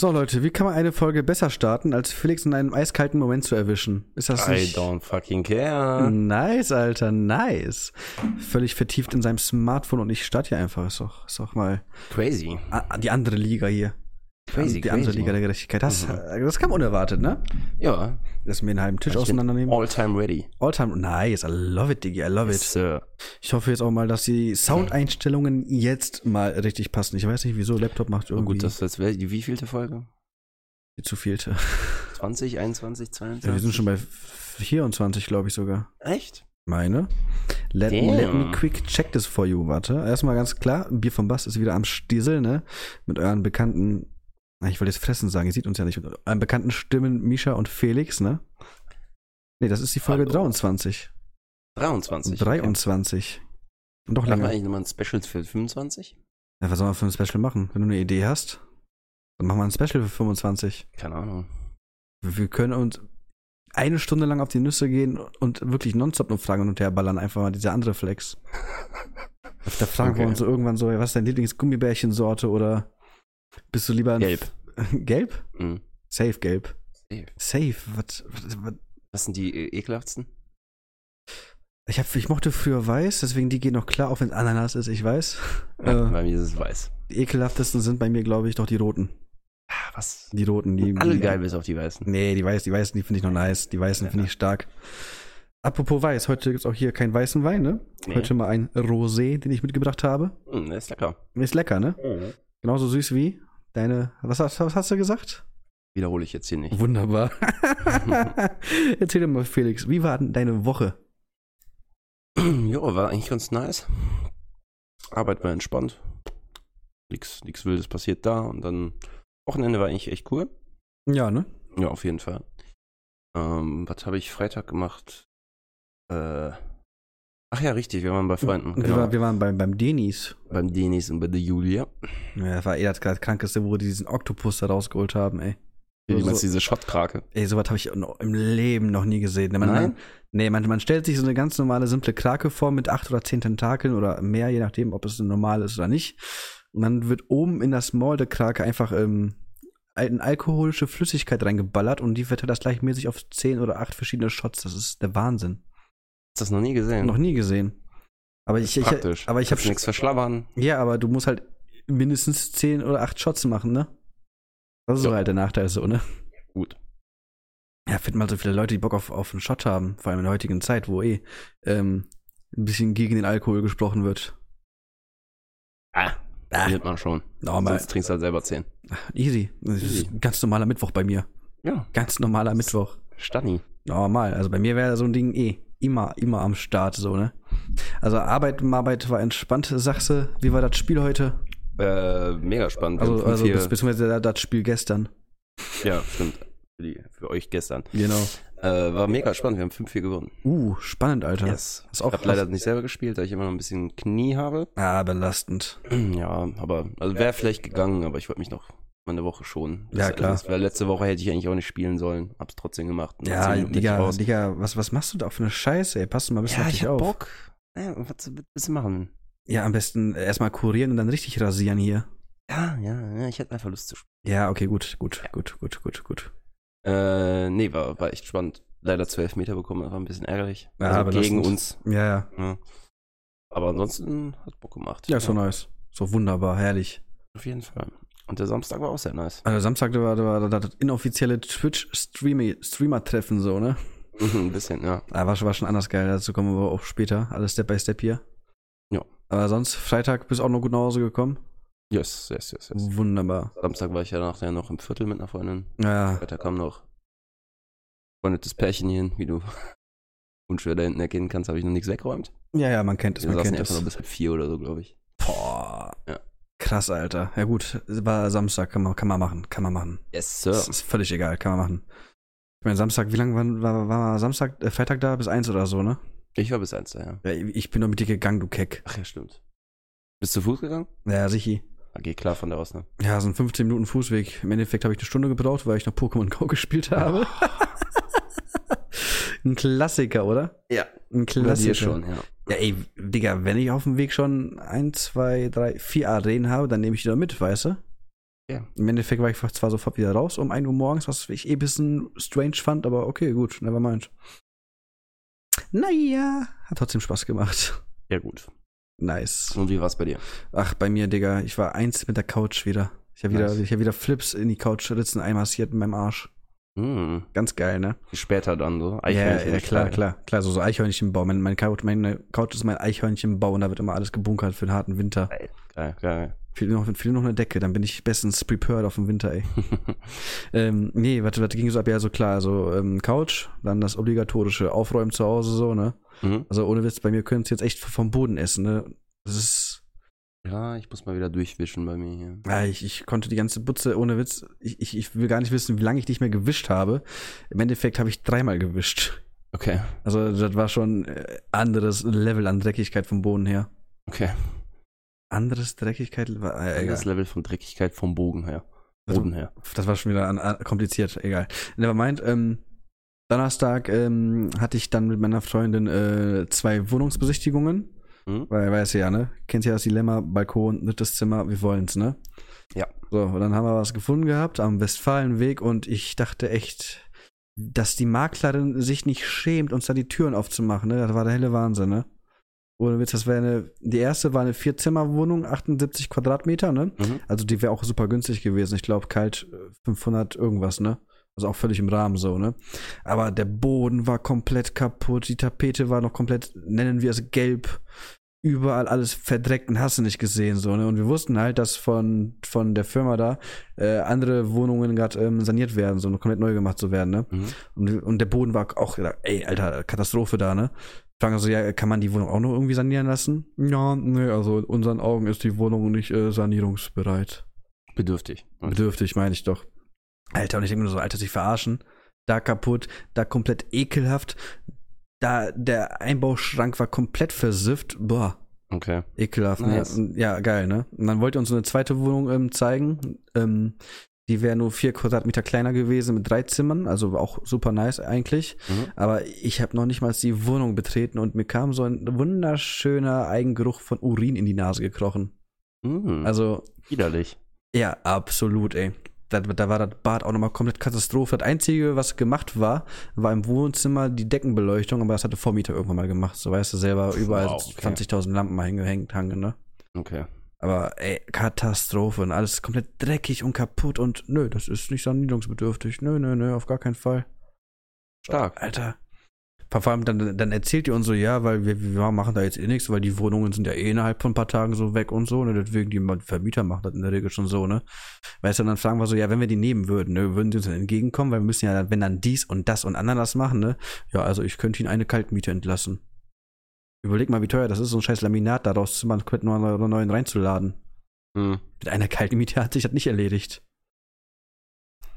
So, Leute, wie kann man eine Folge besser starten, als Felix in einem eiskalten Moment zu erwischen? Ist das I nicht. don't fucking care. Nice, Alter, nice. Völlig vertieft in seinem Smartphone und ich starte hier einfach. Ist doch, ist doch mal Crazy. die andere Liga hier. Crazy, die andere crazy. Liga der Gerechtigkeit. Das, Mhm. äh, das kam unerwartet, ne? Ja. Dass wir einen halben Tisch auseinandernehmen. All time ready. All-time, nice, I love it, Diggi, I love it. Sir. Ich hoffe jetzt auch mal, dass die Soundeinstellungen jetzt mal richtig passen. Ich weiß nicht, wieso Laptop macht Oh, irgendwie gut, das, das wäre die wievielte Folge? zu viel. 20, 21, 22? Ja, wir sind schon bei 24, glaube ich sogar. Echt? Meine. Let, let me quick check this for you. Warte. Erstmal ganz klar, Bier vom Bass ist wieder am Stiesel, ne? Mit euren bekannten, ich wollte jetzt fressen sagen, ihr seht uns ja nicht, euren bekannten Stimmen Misha und Felix, ne? Nee, das ist die Folge Hallo. 23. 23. 23. Und doch Okay. Machen wir länger. eigentlich nochmal ein Special für 25? Ja, was soll man für ein Special machen? Wenn du eine Idee hast, dann machen wir ein Special für 25. Keine Ahnung. Wir wir können uns eine Stunde lang auf die Nüsse gehen und wirklich nonstop nur Fragen und her ballern. Einfach mal diese andere Flex. Da fragen wir Okay. uns so irgendwann so, was ist deine Lieblingsgummibärchensorte oder bist du lieber ein Gelb. Gelb? Mhm. Safe gelb. Safe. Safe. Was, was, was? Was sind die äh, ekelhaftsten? Ich, hab, ich mochte früher weiß, deswegen die gehen noch klar, auch wenn es Ananas ist, ich weiß. Ja, Äh, bei mir ist es weiß. die ekelhaftesten sind bei mir, glaube ich, doch die roten. Ah, Was? Die roten, die. Alle die, geil bis auf die weißen. Nee, die weißen, die weißen, die finde ich noch nice. Die weißen Ja. finde ich stark. Apropos weiß, heute gibt's auch hier keinen weißen Wein, ne? Nee. Heute mal ein Rosé, den ich mitgebracht habe. Der ist lecker. Ist lecker, ne? Mhm. Genauso süß wie deine. Was hast, was hast du gesagt? Wiederhole ich jetzt hier nicht. Wunderbar. Erzähl dir mal, Felix, wie war denn deine Woche? ja, war eigentlich ganz nice. Arbeit war entspannt. Nix, nix Wildes passiert da und dann Wochenende war eigentlich echt cool. Ja, ne? Ja, auf jeden Fall. Ähm, was habe ich Freitag gemacht? Äh, ach ja, richtig, wir waren bei Freunden. Wir, Genau. war, wir waren beim, beim Denis. Beim Denis und bei der Julia. Ja, das war eh das gerade krankeste, wo die diesen Oktopus da rausgeholt haben, ey. Wie So- meinst diese Schottkrake? Ey, sowas habe ich im Leben noch nie gesehen. Man, Nein? Nee, man, man stellt sich so eine ganz normale, simple Krake vor mit acht oder zehn Tentakeln oder mehr, je nachdem, ob es normal ist oder nicht. Und dann wird oben in das Maul der Krake einfach ähm, eine alkoholische Flüssigkeit reingeballert und die verteilt das gleichmäßig auf zehn oder acht verschiedene Shots. Das ist der Wahnsinn. Hast du das noch nie gesehen? Noch nie gesehen. Aber ich, ich Praktisch. aber ich habe nichts verschlabbern. ja, aber du musst halt mindestens zehn oder acht Shots machen, ne? Das ist so halt der Nachteil so, ne? Gut. Ja, finden mal so viele Leute, die Bock auf, auf einen Shot haben, vor allem in der heutigen Zeit, wo eh ähm, ein bisschen gegen den Alkohol gesprochen wird. Ah, Ah. findet man schon. Normal. Sonst trinkst du halt selber 10. Easy. Das ist ein ganz normaler Mittwoch bei mir. Ja, Ganz normaler Mittwoch. Stani. Normal. Also bei mir wäre so ein Ding eh immer, immer am Start, so, ne? Also Arbeit, Arbeit war entspannt, sagst du. Wie war das Spiel heute? Äh, mega spannend. Also, also bis- beziehungsweise das Spiel gestern. ja, stimmt. Für, die, für euch gestern. Genau. Äh, war mega spannend. Wir haben 5-4 gewonnen. Uh, spannend, Alter. Yes. Ist auch ich habe leider nicht selber gespielt, da ich immer noch ein bisschen Knie habe. Ah, belastend. Ja, aber also wäre vielleicht gegangen, aber ich wollte mich noch mal eine Woche schonen. Ja, klar. Das, weil letzte Woche hätte ich eigentlich auch nicht spielen sollen. Hab's trotzdem gemacht. Ja, ich Digga. Digga, was, was machst du da für eine Scheiße, ey? Passt mal ein bisschen ja, auf ich dich hab auf. Bock. Ja, was willst du machen? Ja, am besten erstmal kurieren und dann richtig rasieren hier. Ja, ja, ja, ich hätte einfach Lust zu spielen. Ja, okay, gut, gut, gut, gut, gut, gut. Äh, nee, war, war echt spannend. Leider 12 Meter bekommen, war ein bisschen ärgerlich. Ja, also belastend. gegen uns. Ja, ja. Ja. Aber ansonsten hat Bock gemacht. Ja, ist so nice. So wunderbar, herrlich. Auf jeden Fall. Und der Samstag war auch sehr nice. Also Samstag da war, da war das inoffizielle Twitch-Streamer-Treffen so, ne? Mhm, ein bisschen, ja. Ah, war, schon- war schon anders geil, dazu kommen wir auch später. Alles Step by Step hier. Ja. Aber sonst, Freitag bist du auch noch gut nach Hause gekommen? Yes, yes, yes, yes. Wunderbar. Samstag war ich ja nachher noch im Viertel mit einer Freundin. Ja, Weiter kam noch freundetes Pärchen hier hin, wie du unschwer da hinten erkennen kannst, habe ich noch nichts weggeräumt. ja, ja, man kennt es, Wir man kennt es. bis halb vier oder so, glaube ich. Boah. Krass, Alter. Ja gut, war Samstag, kann man, kann man machen, kann man machen. Yes, Das ist völlig egal, kann man machen. Ich meine, Samstag, wie lange war, war, war Samstag, äh, Freitag da? Bis eins oder so, ne? Ich war bis eins da, ja. Ja, ich bin doch mit dir gegangen, du Keck. Ach ja, stimmt. Bist du zu Fuß gegangen? Ja, sicher. Ah, geh klar von da aus, ne? Ja, so ein 15 Minuten Fußweg. Im Endeffekt habe ich eine Stunde gebraucht, weil ich noch Pokémon Go gespielt habe. ein Klassiker, oder? Ja. Ein Klassiker. schon, ja. Ja, ey, Digga, wenn ich auf dem Weg schon ein, zwei, drei, vier Arenen habe, dann nehme ich die doch mit, weißt du? Ja. Im Endeffekt war ich zwar sofort wieder raus um 1 Uhr morgens, was ich eh ein bisschen strange fand, aber okay, gut, never mind. Naja, hat trotzdem Spaß gemacht. Ja, gut. Nice. Und wie war's bei dir? Ach, bei mir, Digga, ich war eins mit der Couch wieder. Ich habe wieder, Nice. ich hab wieder Flips in die Couch ritzen einmassiert in meinem Arsch. Hm. Ganz geil, ne? Später dann so. Ja, Eichhörnchen ja, klar, style. klar, klar, so, so Eichhörnchenbau. Mein, mein Couch, meine Couch ist mein Eichhörnchenbau und da wird immer alles gebunkert für den harten Winter. Geil, geil. Fehlt noch, fehlt noch eine Decke, dann bin ich bestens prepared auf den Winter, ey. ähm, nee, warte, warte, ging so ab, ja, so klar, also ähm, Couch, dann das obligatorische Aufräumen zu Hause, so, ne? Mhm. Also ohne Witz, bei mir können es jetzt echt vom Boden essen, ne? Das ist, Ja, ich muss mal wieder durchwischen bei mir hier. ja, ich, ich konnte die ganze Butze, ohne Witz, ich, ich, ich will gar nicht wissen, wie lange ich nicht mehr gewischt habe. Im Endeffekt habe ich dreimal gewischt. Okay, Also das war schon äh, anderes Level an Dreckigkeit vom Boden her. okay. Anderes Dreckigkeit war äh, egal. Das Level von Dreckigkeit vom Bogen her. Also, Boden her. Das war schon wieder an, an, kompliziert, egal. Nevermind, ähm, Donnerstag ähm, hatte ich dann mit meiner Freundin äh, zwei Wohnungsbesichtigungen. Mhm. Weil, weißt du ja, ne? Kennt ja das Dilemma, Balkon, drittes Zimmer, wir wollen's, ne? Ja. So, und dann haben wir was gefunden gehabt am Westfalenweg und ich dachte echt, dass die Maklerin sich nicht schämt, uns da die Türen aufzumachen, ne? Das war der helle Wahnsinn, ne? Ohne Witz, das wäre eine, die erste war eine Vierzimmerwohnung, 78 Quadratmeter, ne? Mhm. Also die wäre auch super günstig gewesen. Ich glaube, kalt äh, 500 irgendwas, ne? Also auch völlig im Rahmen so, ne? Aber der Boden war komplett kaputt, die Tapete war noch komplett, nennen wir es gelb, überall alles verdreckt und hast du nicht gesehen, so, ne? Und wir wussten halt, dass von, von der Firma da äh, andere Wohnungen gerade ähm, saniert werden, so komplett neu gemacht zu werden, ne? Mhm. Und, und der Boden war auch, ey, Alter, Katastrophe da, ne? Fragen also, ja, kann man die Wohnung auch noch irgendwie sanieren lassen? Ja, nee, also in unseren Augen ist die Wohnung nicht äh, sanierungsbereit. Bedürftig. Okay. Bedürftig, meine ich doch. Alter, und ich denke mir nur so, Alter, sich verarschen. Da kaputt, da komplett ekelhaft. Da, der Einbauschrank war komplett versifft. Boah, okay. ekelhaft. Nice. Ne? Ja, geil, ne? Und dann wollte er uns so eine zweite Wohnung ähm, zeigen. Ähm, die wäre nur vier Quadratmeter kleiner gewesen mit drei Zimmern, also auch super nice eigentlich. Mhm. Aber ich habe noch nicht mal die Wohnung betreten und mir kam so ein wunderschöner Eigengeruch von Urin in die Nase gekrochen. Mhm. Also, widerlich. ja, absolut, ey. Da, da war das Bad auch nochmal komplett Katastrophe. Das Einzige, was gemacht war, war im Wohnzimmer die Deckenbeleuchtung, aber das hatte Vormieter irgendwann mal gemacht. So weißt du selber, überall Wow, okay. 20.000 Lampen mal hingehängt, hangen, ne? Okay. Aber ey, Katastrophe und alles komplett dreckig und kaputt und nö, das ist nicht sanierungsbedürftig. Nö, nö, nö, auf gar keinen Fall. Stark. Alter. Vor allem dann, dann erzählt ihr uns so, ja, weil wir, wir machen da jetzt eh nichts, weil die Wohnungen sind ja eh innerhalb von ein paar Tagen so weg und so, ne? Deswegen, die Vermieter machen das in der Regel schon so, ne? Weißt du, und dann fragen wir so, ja, wenn wir die nehmen würden, ne, würden die uns dann entgegenkommen, weil wir müssen ja, dann, wenn dann dies und das und anderes machen, ne? Ja, also ich könnte ihnen eine Kaltmiete entlassen. Überleg mal, wie teuer das ist, so ein scheiß Laminat daraus zu machen, neu- neuen reinzuladen. Mhm. Mit einer kalten Miete hat sich das nicht erledigt.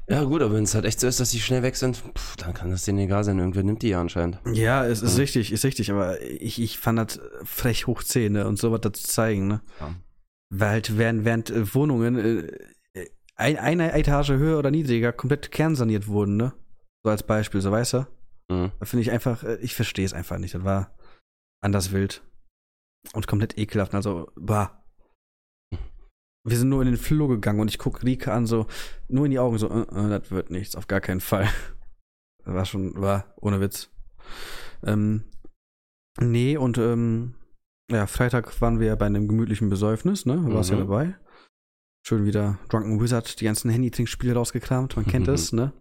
Ja, gut, aber wenn es halt echt so ist, dass die schnell weg sind, pff, dann kann das denen egal sein. Irgendwer nimmt die ja anscheinend. Ja, es ist Ja. richtig, ist richtig, aber ich, ich fand das frech hoch 10, ne, und sowas dazu zeigen, ne? Ja. Weil halt während, während äh, Wohnungen äh, ein, eine Etage höher oder niedriger komplett kernsaniert wurden, ne? So als Beispiel, so weißt du? Mhm. Da finde ich einfach, äh, ich verstehe es einfach nicht. Das war anders wild. Und komplett ekelhaft. Also, bah. Wir sind nur in den Flur gegangen und ich gucke Rika an, so, nur in die Augen, so, äh, äh, das wird nichts, auf gar keinen Fall. War schon, war ohne Witz. Ähm, nee, und ähm, ja, Freitag waren wir ja bei einem gemütlichen Besäufnis, ne? Warst ja Mhm. dabei. Schön wieder Drunken Wizard, die ganzen Handy-Trinkspiele rausgekramt, man kennt Mhm. es, ne?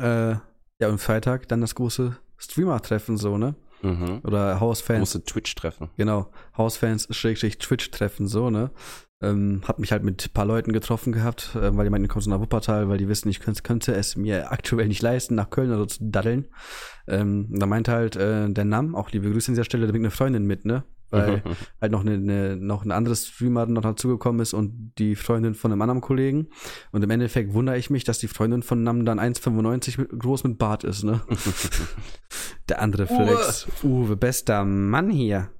Äh, ja, und Freitag dann das große Streamer-Treffen, so, ne? Mhm. Oder Hausfans. Große Twitch-Treffen. Genau, Hausfans, Schrägstrich Twitch-Treffen, so, ne? Ähm, hab mich halt mit ein paar Leuten getroffen gehabt, äh, weil die meinten, du kommst nach Wuppertal, weil die wissen, ich könnte, könnte es mir aktuell nicht leisten, nach Köln oder so zu daddeln. Ähm, da meinte halt äh, der Nam, auch liebe Grüße an dieser Stelle, da bringt eine Freundin mit, ne? Weil halt noch eine, eine, noch ein anderes Streamer noch dazugekommen ist und die Freundin von einem anderen Kollegen. Und im Endeffekt wundere ich mich, dass die Freundin von Nam dann 1,95 mit- groß mit Bart ist, ne? Der andere Flex. Uwe, bester Mann hier.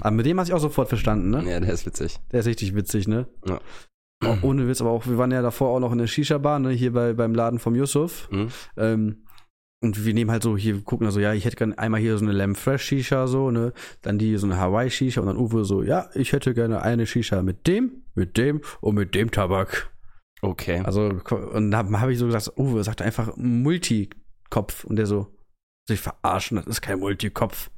Aber mit dem hast ich auch sofort verstanden, ne? ja, der ist witzig. Der ist richtig witzig, ne? Ja. Auch ohne Witz, aber auch, wir waren ja davor auch noch in der Shisha-Bar, ne? Hier bei, beim Laden vom Yusuf. Mhm. Ähm, und wir nehmen halt so, hier gucken also, ja, ich hätte gerne einmal hier so eine Lamb Fresh Shisha, so, ne? Dann die so eine Hawaii Shisha und dann Uwe so, ja, ich hätte gerne eine Shisha mit dem, mit dem und mit dem Tabak. Okay. Also, und da habe ich so gesagt, Uwe sagt einfach Multikopf. Und der so, sich verarschen, das ist kein Multikopf.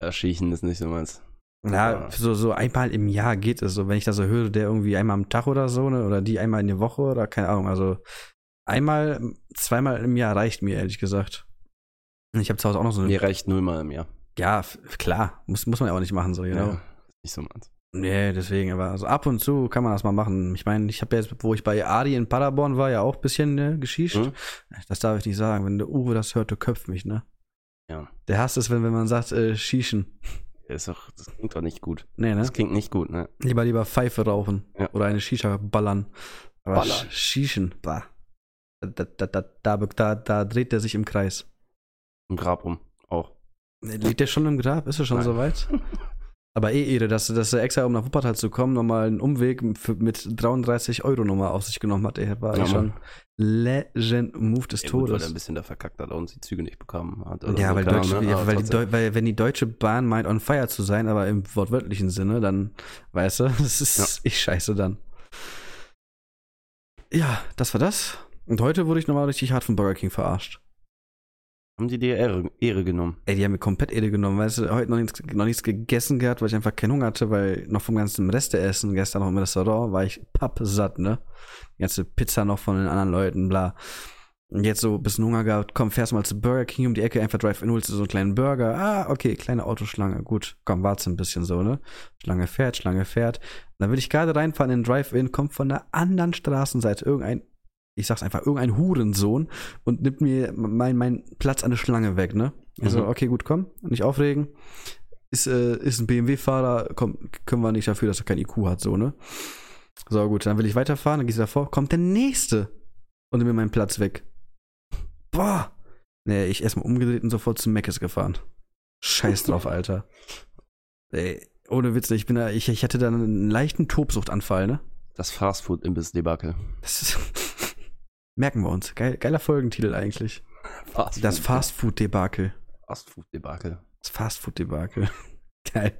Erschießen ist nicht so meins. Ja, so, so einmal im Jahr geht es so. Wenn ich das so höre, der irgendwie einmal am Tag oder so, ne? Oder die einmal in der Woche oder keine Ahnung. Also einmal, zweimal im Jahr reicht mir, ehrlich gesagt. Ich habe zu Hause auch noch so eine. Mir reicht nullmal im Jahr. Ja, klar. Muss, muss man ja auch nicht machen, so, genau. Ja, nicht so meins. Nee, deswegen, aber also ab und zu kann man das mal machen. Ich meine, ich habe jetzt, wo ich bei Adi in Paderborn war, ja auch ein bisschen ne, geschießt. Mhm. Das darf ich nicht sagen. Wenn der Uwe das hört, der köpft mich, ne? Ja. Der hasst es, wenn, wenn man sagt, äh, schießen. Das, ist doch, das klingt doch nicht gut. Nee, ne? Das klingt nicht gut, ne? Lieber lieber Pfeife rauchen. Ja. Oder eine Shisha ballern. Aber Ballern. Sch- Schießen, bah. Da, da, da, da, da, da dreht der sich im Kreis. Im Grab rum. Auch. Liegt der schon im Grab? Ist er schon Nein. soweit? Aber eh Ehre, dass, dass er extra, um nach Wuppertal zu kommen, nochmal einen Umweg für, mit 33 Euro Nummer auf sich genommen hat. Er war Ja, schon Legend Move des Ja, gut, weil er ein Todes. bisschen da verkackt hat und die Züge nicht bekommen hat. Ja, so, weil, Deutsche, Ahnung, ne? ja, weil, die. Deu weil wenn die Deutsche Bahn meint, on fire zu sein, aber im wortwörtlichen Sinne, dann, weißt du, das ist ich scheiße dann. Ja, das war das. Und heute wurde ich nochmal richtig hart von Burger King verarscht. Haben die dir Ehre, Ehre genommen? Ey, die haben mir komplett Ede genommen, weißt du, heute noch nichts, noch nichts gegessen gehabt, weil ich einfach keinen Hunger hatte, weil noch vom ganzen Rest der Essen gestern noch im Restaurant war ich pappsatt, ne? Die ganze Pizza noch von den anderen Leuten, bla. Und jetzt so ein bisschen Hunger gehabt, komm, fährst mal zu Burger King um die Ecke, einfach Drive-In, holst du so einen kleinen Burger. Ah, okay, kleine Autoschlange, gut, komm, warte ein bisschen so, ne? Schlange fährt, Schlange fährt. Dann will ich gerade reinfahren in den Drive-In, kommt von der anderen Straßenseite irgendein, ich sag's einfach, irgendein Hurensohn und nimmt mir meinen mein Platz an der Schlange weg, ne? Also, Mhm. okay, gut, komm, nicht aufregen. Ist, äh, ist ein BMW-Fahrer, komm, können wir nicht dafür, dass er kein IQ hat, so, ne? So, gut, dann will ich weiterfahren, dann gehst du davor, kommt der Nächste und nimmt mir meinen Platz weg. Boah! Nee, ich erstmal umgedreht und sofort zum Meckes gefahren. Scheiß drauf, Alter. Ey, ohne Witz, ich bin da, ich, ich hatte da einen leichten Tobsuchtanfall, ne? Das Fastfood-Imbiss-Debakel. Das ist, merken wir uns. Geil, geiler Folgentitel eigentlich. Fastfood. Das Fastfood-Debakel. Fastfood-Debakel. Das Fastfood-Debakel. Geil.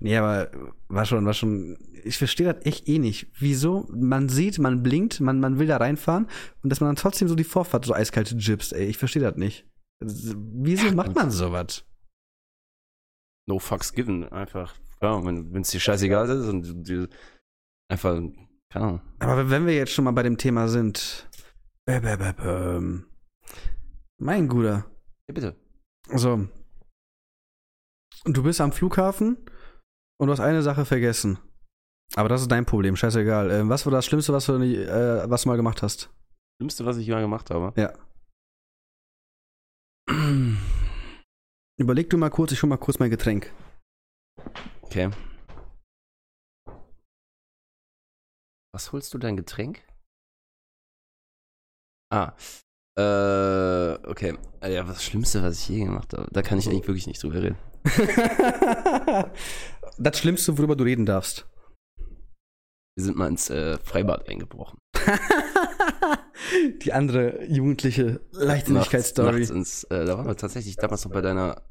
Nee, aber war schon, war schon. Ich verstehe das echt eh nicht. Wieso? Man sieht, man blinkt, man, man will da reinfahren und dass man dann trotzdem so die Vorfahrt so eiskalte Gyps, ey. Ich verstehe das nicht. Wieso macht man sowas? No fucks given. Einfach, ja, wenn es dir scheißegal ist und du einfach, keine Ahnung. Aber wenn wir jetzt schon mal bei dem Thema sind. Mein Guter. Ja, bitte. So. Du bist am Flughafen und du hast eine Sache vergessen. Aber das ist dein Problem, scheißegal. Ähm, was war das Schlimmste, was du, äh, was du mal gemacht hast? Schlimmste, was ich mal gemacht habe. Ja. Überleg du mal kurz, ich hol mal kurz mein Getränk. Okay. Was holst du dein Getränk? Ah. Äh, okay. Ah, Ja, das Schlimmste, was ich je gemacht habe. Da kann ich eigentlich wirklich nicht drüber reden. das Schlimmste, worüber du reden darfst. Wir sind mal ins äh, Freibad eingebrochen. Die andere jugendliche Leichtsinnigkeitsstory. nachts ins, äh, da waren wir tatsächlich damals noch bei deiner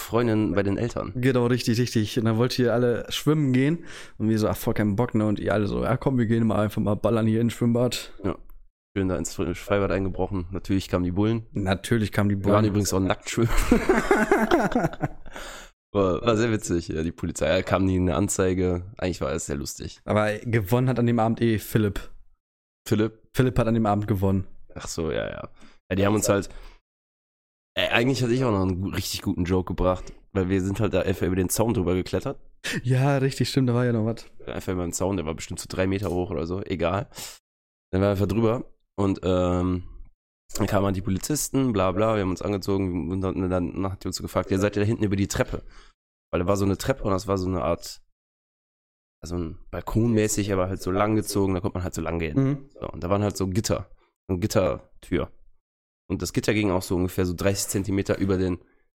Freundin, bei den Eltern. Genau, richtig, richtig. Und dann wollt ihr alle schwimmen gehen. Und wir so, ach, voll keinen Bock, ne? Und ihr alle so, ja komm, wir gehen mal einfach mal ballern hier ins Schwimmbad. Schön da ins Freibad eingebrochen. Natürlich kamen die Bullen. Natürlich kam die Wir waren Bullen. übrigens auch nackt schwimmen. War, war sehr witzig. Ja, die Polizei ja, kam nie eine Anzeige. Eigentlich war es sehr lustig. Aber gewonnen hat an dem Abend eh Philipp. Philipp? Philipp hat an dem Abend gewonnen. Ach so, ja, ja. Ja, die haben uns halt. Äh, eigentlich hatte ich auch noch einen richtig guten Joke gebracht, weil wir sind halt da einfach über den Zaun drüber geklettert. Ja, richtig, stimmt, da war ja noch was. Einfach über den Zaun, der war bestimmt so drei Meter hoch oder so, egal. Dann waren wir einfach drüber und ähm, dann kamen halt die Polizisten, bla bla, wir haben uns angezogen und dann, dann hat die uns so gefragt, ihr seid ja da hinten über die Treppe. Weil da war so eine Treppe und das war so eine Art, also ein Balkonmäßig, aber halt so lang gezogen, da konnte man halt so lang gehen. Mhm. So, und da waren halt so Gitter, so eine Gittertür. Und das Gitter ging auch so ungefähr so 30 Zentimeter über den,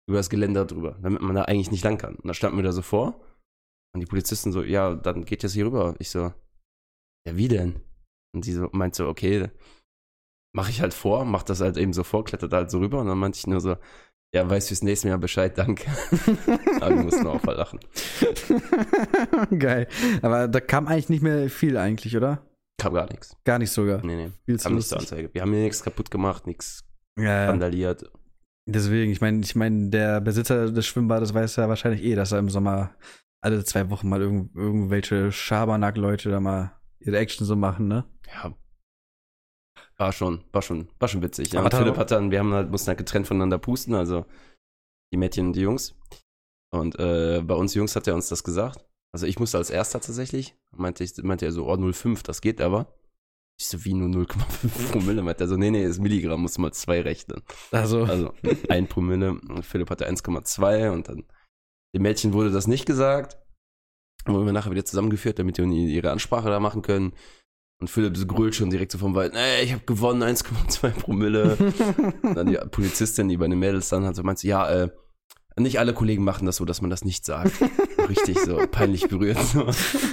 über das Geländer drüber, damit man da eigentlich nicht lang kann. Und da standen wir da so vor und die Polizisten so, ja, dann geht jetzt hier rüber. Ich so, ja, wie denn? Und sie so, meint so, okay, mach ich halt vor, mach das halt eben so vor, klettert halt so rüber und dann meinte ich nur so, ja, weißt fürs nächste Mal Bescheid, danke. Aber die mussten auch verlachen. Geil. Aber da kam eigentlich nicht mehr viel eigentlich, oder? Kam gar nichts. Gar nicht sogar. Nee, nee. Viel zu Kam nicht zur lustig. Anzeige. Wir haben hier nichts kaputt gemacht, nichts Ja, ja. vandaliert. Deswegen, ich meine, ich meine, der Besitzer des Schwimmbades weiß ja wahrscheinlich eh, dass er im Sommer alle zwei Wochen mal irgend, irgendwelche Schabernack-Leute da mal ihre Action so machen, ne? Ja. War schon, war schon, war schon witzig. Ja. Und Philipp hat dann, wir haben halt, mussten halt getrennt voneinander pusten, also die Mädchen und die Jungs. Und äh, bei uns Jungs hat er uns das gesagt. Also ich musste als erster tatsächlich. Meinte, ich, meinte er so, oh, 0,5, das geht aber. Ich so, wie nur 0,5 Promille? Meinte er so, nee, nee, das Milligramm, musst du mal zwei rechnen. Also, Also ein Promille. Und Philipp hatte 1,2 und dann dem Mädchen wurde das nicht gesagt. Wurden wir nachher wieder zusammengeführt, damit die ihre Ansprache da machen können. Und Philipp grölt schon direkt so vom Wald, ey, ich habe gewonnen, 1,2 Promille. Und dann die Polizistin, die bei den Mädels dann hat, so meint sie, ja, äh, nicht alle Kollegen machen das so, dass man das nicht sagt. Richtig so peinlich berührt. So.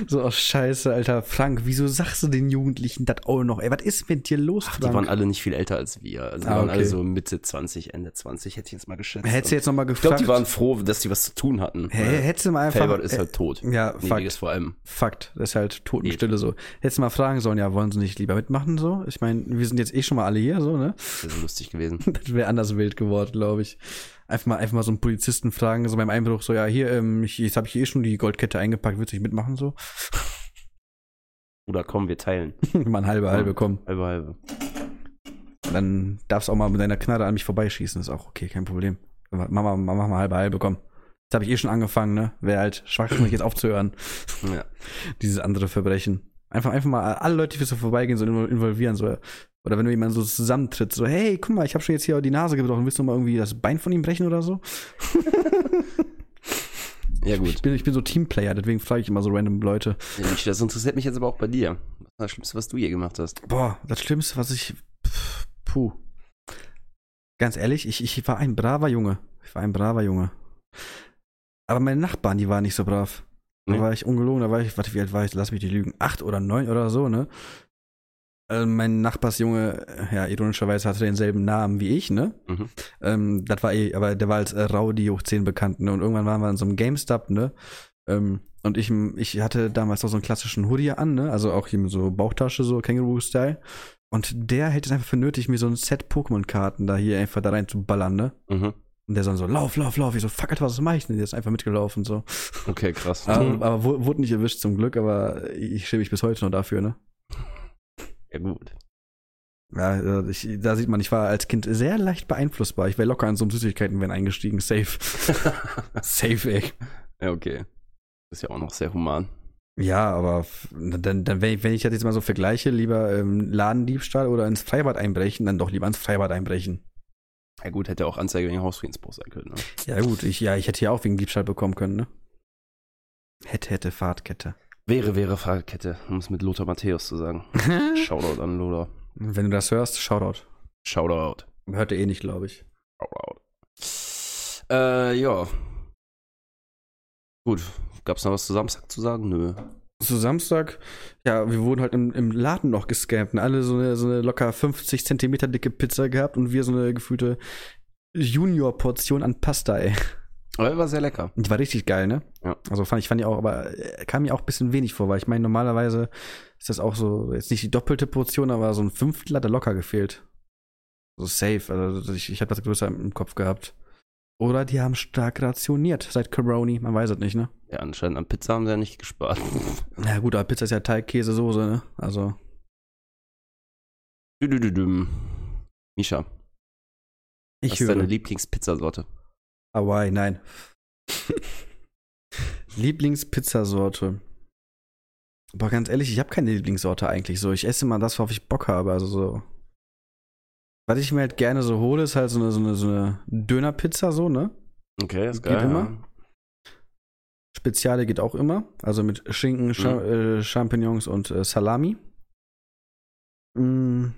so, oh, scheiße, Alter. Frank, wieso sagst du den Jugendlichen das auch noch? Ey, was ist mit dir los, Ach, die Frank? waren alle nicht viel älter als wir. Also die Ah, waren alle okay. so Mitte 20, Ende 20, hätte ich jetzt mal geschätzt. Hättest du jetzt noch mal ich glaube, gefragt? die waren froh, dass die was zu tun hatten. Hä, hättest du mal einfach. Felbert ist äh, halt tot. ja, Nee, Fakt. ist vor allem. Fakt. Das ist halt Totenstille so. Hättest du mal fragen sollen, ja, wollen sie nicht lieber mitmachen so? Ich meine, wir sind jetzt eh schon mal alle hier so, ne? Das ist lustig gewesen. Das wäre anders wild geworden, glaube ich. Einfach mal, einfach mal so einen Polizisten fragen, so beim Einbruch, so, ja, hier, ähm, ich, jetzt habe ich eh schon die Goldkette eingepackt, willst du nicht mitmachen, so? Oder komm, wir teilen. mal ein halbe, halbe, komm. Halbe, halbe. Dann darfst du auch mal mit deiner Knarre an mich vorbeischießen, ist auch okay, kein Problem. Mach mal, mach mal halbe, halbe, komm. Jetzt habe ich eh schon angefangen, ne? Wäre halt schwachsinnig jetzt aufzuhören, Ja. dieses andere Verbrechen. Einfach, einfach mal alle Leute, die so vorbeigehen, so invol- involvieren, so. Oder wenn du jemanden so zusammentritt, so, hey, guck mal, ich habe schon jetzt hier die Nase gebrochen, willst du mal irgendwie das Bein von ihm brechen oder so? Ja, Ich gut. bin, ich bin so Teamplayer, deswegen frage ich immer so random Leute. Ja, Das interessiert mich jetzt aber auch bei dir. Was war das Schlimmste, was du je gemacht hast? Boah, das Schlimmste, was ich. Puh. Ganz ehrlich, ich, ich war ein braver Junge. Ich war ein braver Junge. Aber meine Nachbarn, die waren nicht so brav. Da war ich ungelogen, da war ich, warte, wie alt war ich? Lass mich die lügen. Acht oder neun oder so, ne? Äh, mein Nachbarsjunge, äh, ja, ironischerweise hatte denselben Namen wie ich, ne? Mhm. Ähm, das war eh, aber der war als äh, Rowdy hoch 10 bekannt, ne? Und irgendwann waren wir in so einem GameStop, ne? Ähm, und ich, ich hatte damals noch so einen klassischen Hoodie an, ne? Also auch hier mit so Bauchtasche, so Känguru-Style. Und der hätte es einfach für nötig, mir so ein Set Pokémon-Karten da hier einfach da rein zu ballern, ne? Mhm. Und der so, so, lauf, lauf, lauf. Ich so, fuck, Alter, was mach ich denn? Der ist einfach mitgelaufen, so. Okay, krass. Aber, aber wu- wurde nicht erwischt zum Glück, aber ich schäme mich bis heute noch dafür, ne? Ja, gut. Ja, äh, ich, da sieht man, ich war als Kind sehr leicht beeinflussbar. Ich wäre locker in so einem Süßigkeiten eingestiegen. Safe. Safe, ey. ja, okay. Ist ja auch noch sehr human. Ja, aber dann, dann wenn, ich, wenn ich das jetzt mal so vergleiche, lieber ähm, Ladendiebstahl oder ins Freibad einbrechen, dann doch lieber ins Freibad einbrechen. Ja, gut, hätte auch Anzeige wegen Hausfriedensbruch sein können. Ne? Ja, gut, ich, ja, ich hätte hier auch wegen Diebstahl bekommen können, ne? Hätte, hätte, Fahrtkette. Wäre, wäre Fahrradkette, um es mit Lothar Matthäus zu sagen. Shoutout an Lothar. wenn du das hörst, Shoutout. Shoutout. Hört ihr eh nicht, glaube ich. Shoutout. Äh, ja. Gut. Gab's noch was zu Samstag zu sagen? Nö. Zu Samstag, ja, wir wurden halt im, im Laden noch gescampt und alle so eine, so eine locker 50 Zentimeter dicke Pizza gehabt und wir so eine gefühlte Junior-Portion an Pasta, ey. Aber war sehr lecker. Die war richtig geil, ne? Ja. Also fand ich, fand ich auch, aber äh, kam mir auch ein bisschen wenig vor, weil ich meine, normalerweise ist das auch so, jetzt nicht die doppelte Portion, aber so ein Fünftel hat da locker gefehlt. So safe. Also ich, ich habe das größer im Kopf gehabt. Oder die haben stark rationiert seit Corona, man weiß es nicht, ne? Ja, anscheinend an Pizza haben sie ja nicht gespart. Na gut, aber Pizza ist ja Teig, Käse, Soße, ne? Also. Düdüdüdüm. Misha, Ich was ist deine höre. Lieblingspizzasorte? Hawaii, nein. Lieblingspizzasorte. Aber ganz ehrlich, ich habe keine Lieblingssorte eigentlich so. Ich esse mal das, worauf ich Bock habe. Also so. Was ich mir halt gerne so hole, ist halt so eine, so eine, so eine Dönerpizza, so, ne? Okay, ist Geht geil. immer. Ja. Speziale geht auch immer. Also mit Schinken, Cha äh, Champignons und äh, Salami. Mm,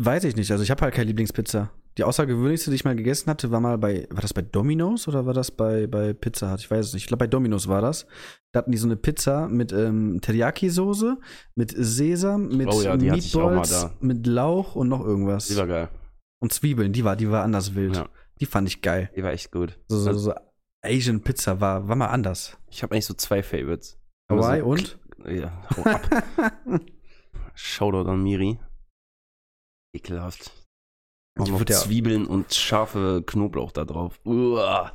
weiß ich nicht. Also ich habe halt keine Lieblingspizza. Die außergewöhnlichste, die ich mal gegessen hatte, war mal bei, war das bei Domino's oder war das bei, bei Pizza Hut? Ich weiß es nicht. Ich glaube, bei Domino's war das. Da hatten die so eine Pizza mit ähm, Teriyaki-Soße, mit Sesam, mit Oh ja, Meatballs, mit Lauch und noch irgendwas. Die war geil. Und Zwiebeln, die war, die war anders wild. Ja. Die fand ich geil. Die war echt gut. So, so, Also- so Asian Pizza war, war mal anders. Ich habe eigentlich so zwei Favorites. Hawaii so, und? Ja, hau ab. Shoutout an Miri. Ekelhaft. Auch noch ja- Zwiebeln und scharfe Knoblauch da drauf. Uah.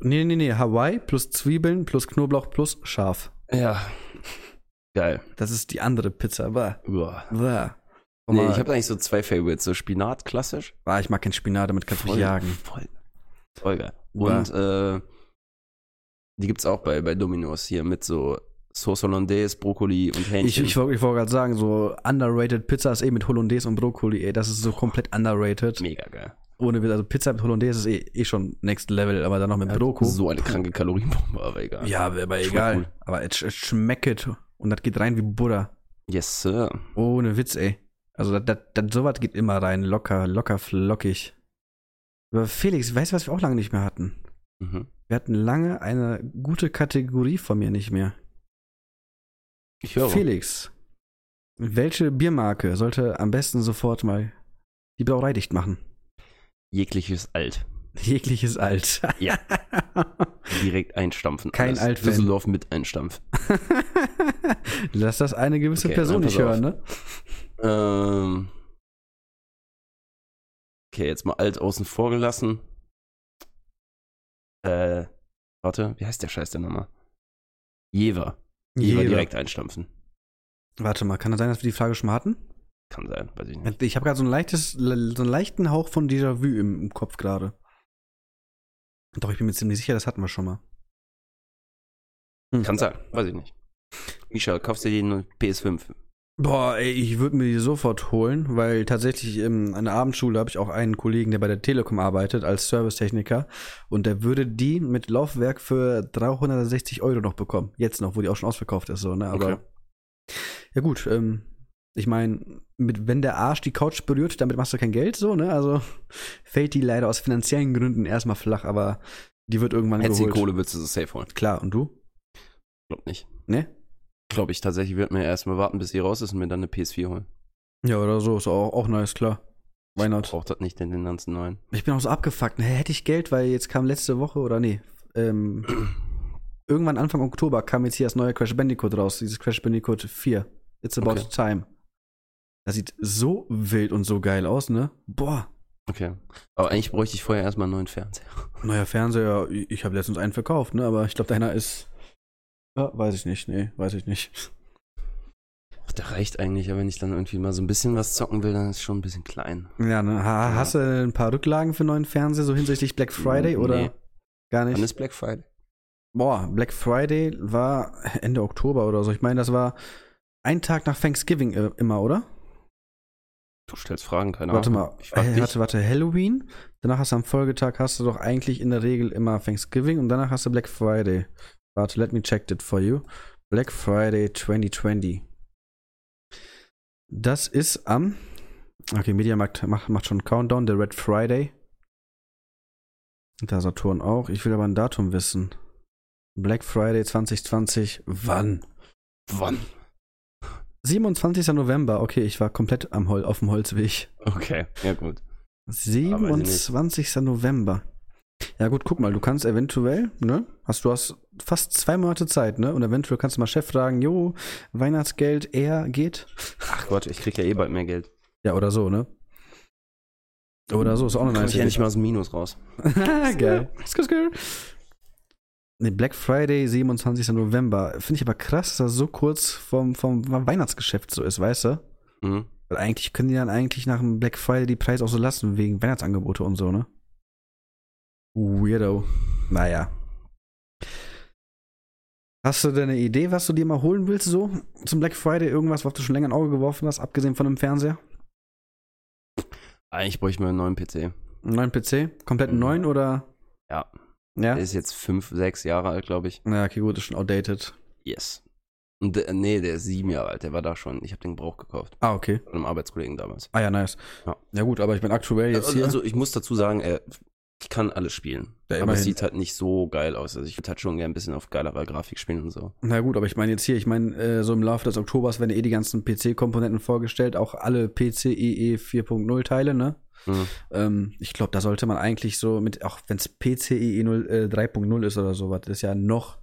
Nee, nee, nee. Hawaii plus Zwiebeln plus Knoblauch plus Schaf. Ja. Geil. Das ist die andere Pizza. Bäh. Uah. Bäh. Nee, ich habe eigentlich so zwei Favorites. So Spinat, klassisch. ah, ich mag kein Spinat, damit kannst du jagen. Voll, voll geil. Und äh, die gibt's auch bei, bei Domino's hier mit so Sauce Hollandaise, Brokkoli und Hähnchen. ich, wollte ich wollte gerade sagen, so underrated Pizza ist eh mit Hollandaise und Brokkoli, ey, das ist so komplett underrated. Mega geil. Ohne Witz, also Pizza mit Hollandaise ist eh, eh schon next level, aber dann noch mit Brokkoli. So eine kranke Kalorienbombe, aber egal. Ja, aber egal. cool. Aber es, es schmeckt und das geht rein wie Butter. Yes, Sir. Ohne Witz, ey. Also das, das, das, sowas geht immer rein, locker, locker, flockig. Aber Felix, weißt du, was wir auch lange nicht mehr hatten? Mhm. Wir hatten lange eine gute Kategorie von mir nicht mehr. Ich höre. Felix, welche Biermarke sollte am besten sofort mal die Brauerei dicht machen? Jegliches Alt. Jegliches Alt. Ja. Direkt einstampfen. Kein. Altfan. Düsseldorf mit Einstampf. Lass das eine gewisse Okay, Person nicht hören, ne? Ähm. Okay, jetzt mal alt außen vor gelassen. Äh, warte, wie heißt der Scheiß denn nochmal? Jever. Jever. direkt einstampfen. Warte mal, kann das sein, dass wir die Frage schon mal hatten? Kann sein, weiß ich nicht. Ich habe gerade so ein leichtes, so einen leichten Hauch von Déjà-vu im, im Kopf gerade. Doch, ich bin mir ziemlich sicher, das hatten wir schon mal. Hm. Kann sein, weiß ich nicht. Misha, kaufst du dir eine PS5? Boah, ey, ich würde mir die sofort holen, weil tatsächlich ähm, an der Abendschule habe ich auch einen Kollegen, der bei der Telekom arbeitet als Servicetechniker und der würde die mit Laufwerk für 360 Euro noch bekommen. Jetzt noch, wo die auch schon ausverkauft ist, so, ne? Aber Okay. ja gut, ähm, ich meine, mit wenn der Arsch die Couch berührt, damit machst du kein Geld, so, ne? Also fällt die leider aus finanziellen Gründen erstmal flach, aber die wird irgendwann Hättest du die geholt. Kohle, würdest du sie safe holen. Klar, und du? Glaub nicht. Ne? Glaube ich tatsächlich, würde mir erstmal warten, bis sie raus ist und mir dann eine PS4 holen. Ja, oder so, ist auch, auch nice, klar. Why not? Braucht das nicht den, den ganzen neuen. Ich bin auch so abgefuckt. Hä, hätte ich Geld, weil jetzt kam letzte Woche oder nee, ähm, irgendwann Anfang Oktober kam jetzt hier das neue Crash Bandicoot raus, dieses Crash Bandicoot 4. It's about Okay. time. Das sieht so wild und so geil aus, ne? Boah. Okay. Aber eigentlich bräuchte ich vorher erstmal einen neuen Fernseher. Neuer Fernseher, ich habe letztens einen verkauft, ne? Aber ich glaube, deiner ist. Ja, weiß ich nicht, nee, weiß ich nicht. Ach, der reicht eigentlich, aber wenn ich dann irgendwie mal so ein bisschen was zocken will, dann ist es schon ein bisschen klein. Ja, ne? Ha, Ja. Hast du ein paar Rücklagen für neuen Fernseher, so hinsichtlich Black Friday oder Nee. gar nicht? Wann ist Black Friday? Boah, Black Friday war Ende Oktober oder so. Ich meine, das war ein Tag nach Thanksgiving äh, immer, oder? Du stellst Fragen, keine warte Ahnung. mal, Ich äh, warte, warte, Halloween. Danach hast du am Folgetag hast du doch eigentlich in der Regel immer Thanksgiving und danach hast du Black Friday. Warte, let me check it for you. Black Friday 2020. Das ist am Okay, Mediamarkt macht, macht schon Countdown, der Red Friday. Da Saturn auch. Ich will aber ein Datum wissen. Black Friday 2020. Wann? Wann? 27. November. Okay, ich war komplett am Hol auf dem Holzweg. Okay, ja gut. 27. November. Ja gut, guck mal, du kannst eventuell, ne? Hast du hast fast zwei Monate Zeit, ne? Und eventuell kannst du mal Chef fragen, jo, Weihnachtsgeld, er geht. Ach Gott, ich krieg ja eh bald mehr Geld. Ja, oder so, ne? Oder so, ist auch eine nice ich nicht mal aus dem Minus raus. Geil. Nee, Black Friday, 27. November. Finde ich aber krass, dass das so kurz vom, vom Weihnachtsgeschäft so ist, weißt du? Mhm. Weil eigentlich können die dann eigentlich nach dem Black Friday die Preise auch so lassen, wegen Weihnachtsangebote und so, ne? Weirdo. Naja. Hast du denn eine Idee, was du dir mal holen willst, so zum Black Friday? Irgendwas, was du schon länger ein Auge geworfen hast, abgesehen von dem Fernseher? Eigentlich bräuchte ich mir einen neuen PC. Einen neuen PC? Komplett einen Mhm. neuen oder? Ja. Ja? Der ist jetzt fünf, sechs Jahre alt, glaube ich. Ja, okay, gut, ist schon outdated. Yes. Und der, nee, der ist sieben Jahre alt. Der war da schon. Ich habe den Gebrauch gekauft. Ah, okay. Von einem Arbeitskollegen damals. Ah ja, nice. Ja. Ja gut, aber ich bin aktuell jetzt Also, hier. also ich muss dazu sagen, er, ich kann alles spielen. Ja, aber es sieht halt nicht so geil aus. Also ich würde halt schon gerne ein bisschen auf geilerer Grafik spielen und so. Na gut, aber ich meine jetzt hier, ich meine, äh, so im Laufe des Oktobers werden eh die ganzen PC-Komponenten vorgestellt, auch alle PCIe 4.0 Teile, ne? Mhm. Ähm, ich glaube, da sollte man eigentlich so mit, auch wenn es PCIe 0, äh, 3.0 ist oder sowas, ist ja noch,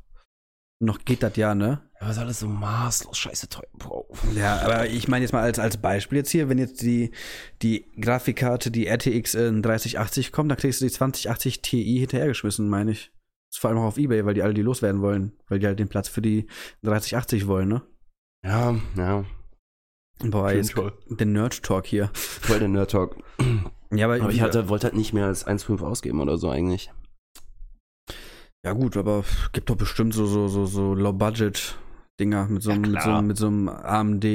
noch geht das ja, ne? Aber ist alles so maßlos scheiße teuer, Bro. Ja, aber ich meine jetzt mal als, als Beispiel jetzt hier, wenn jetzt die, die Grafikkarte, die RTX in 3080 kommt, dann kriegst du die 2080 Ti hinterhergeschmissen, meine ich. Das ist vor allem auch auf Ebay, weil die alle die loswerden wollen, weil die halt den Platz für die 3080 wollen, ne? Ja, ja. Boah, jetzt schon. der Nerd-Talk hier. Voll der Nerd-Talk. Ja, aber, Aber ich hatte, wollte halt nicht mehr als 1,5 ausgeben oder so eigentlich. Ja gut, aber gibt doch bestimmt so, so, so, so Low-Budget-Dinger mit so, Ja, einem- mit, so, mit so einem AMD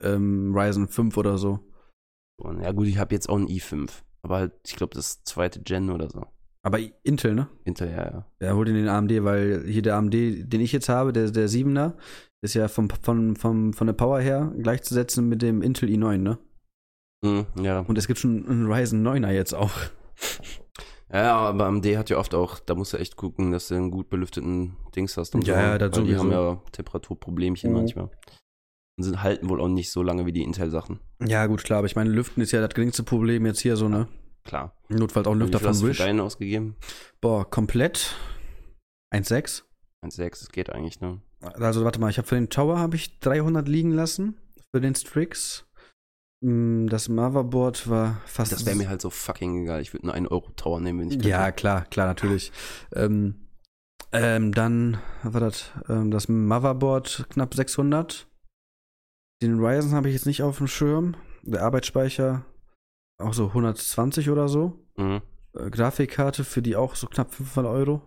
ähm, Ryzen 5 oder so. Ja gut, ich habe jetzt auch einen i5. Aber halt, ich glaube, das zweite Gen oder so. Aber Intel, ne? Hinterher, ja. Ja, hol dir den AMD, weil hier der AMD, den ich jetzt habe, der, der 7er, ist ja vom, von, vom, von der Power her gleichzusetzen mit dem Intel i9, ne? Mhm, ja. Und es gibt schon einen Ryzen 9er jetzt auch. Ja, aber AMD hat ja oft auch, da musst du echt gucken, dass du einen gut belüfteten Dings hast. Und Ja, so, ja, das weil die haben ja Temperaturproblemchen Mhm. manchmal. Und sind, halten wohl auch nicht so lange wie die Intel-Sachen. Ja, gut, klar, aber ich meine, Lüften ist ja das geringste Problem jetzt hier so, ne? Klar. Notfalls auch ein Wie Lüfter von Wish. deinen ausgegeben? Boah, komplett 1,6. 1,6, das geht eigentlich, ne? Also warte mal, ich habe für den Tower habe ich 300 liegen lassen, für den Strix. Mm, Das Motherboard war fast. Das wäre mir halt so fucking egal. Ich würde einen 1-Euro-Tower nehmen, wenn ich Ja, könnte. klar, klar, natürlich. ähm, ähm, dann, was war das? Ähm, das Motherboard knapp 600. Den Ryzen habe ich jetzt nicht auf dem Schirm. Der Arbeitsspeicher auch so 120 oder so. Mhm. Äh, Grafikkarte für die auch so knapp 500 Euro.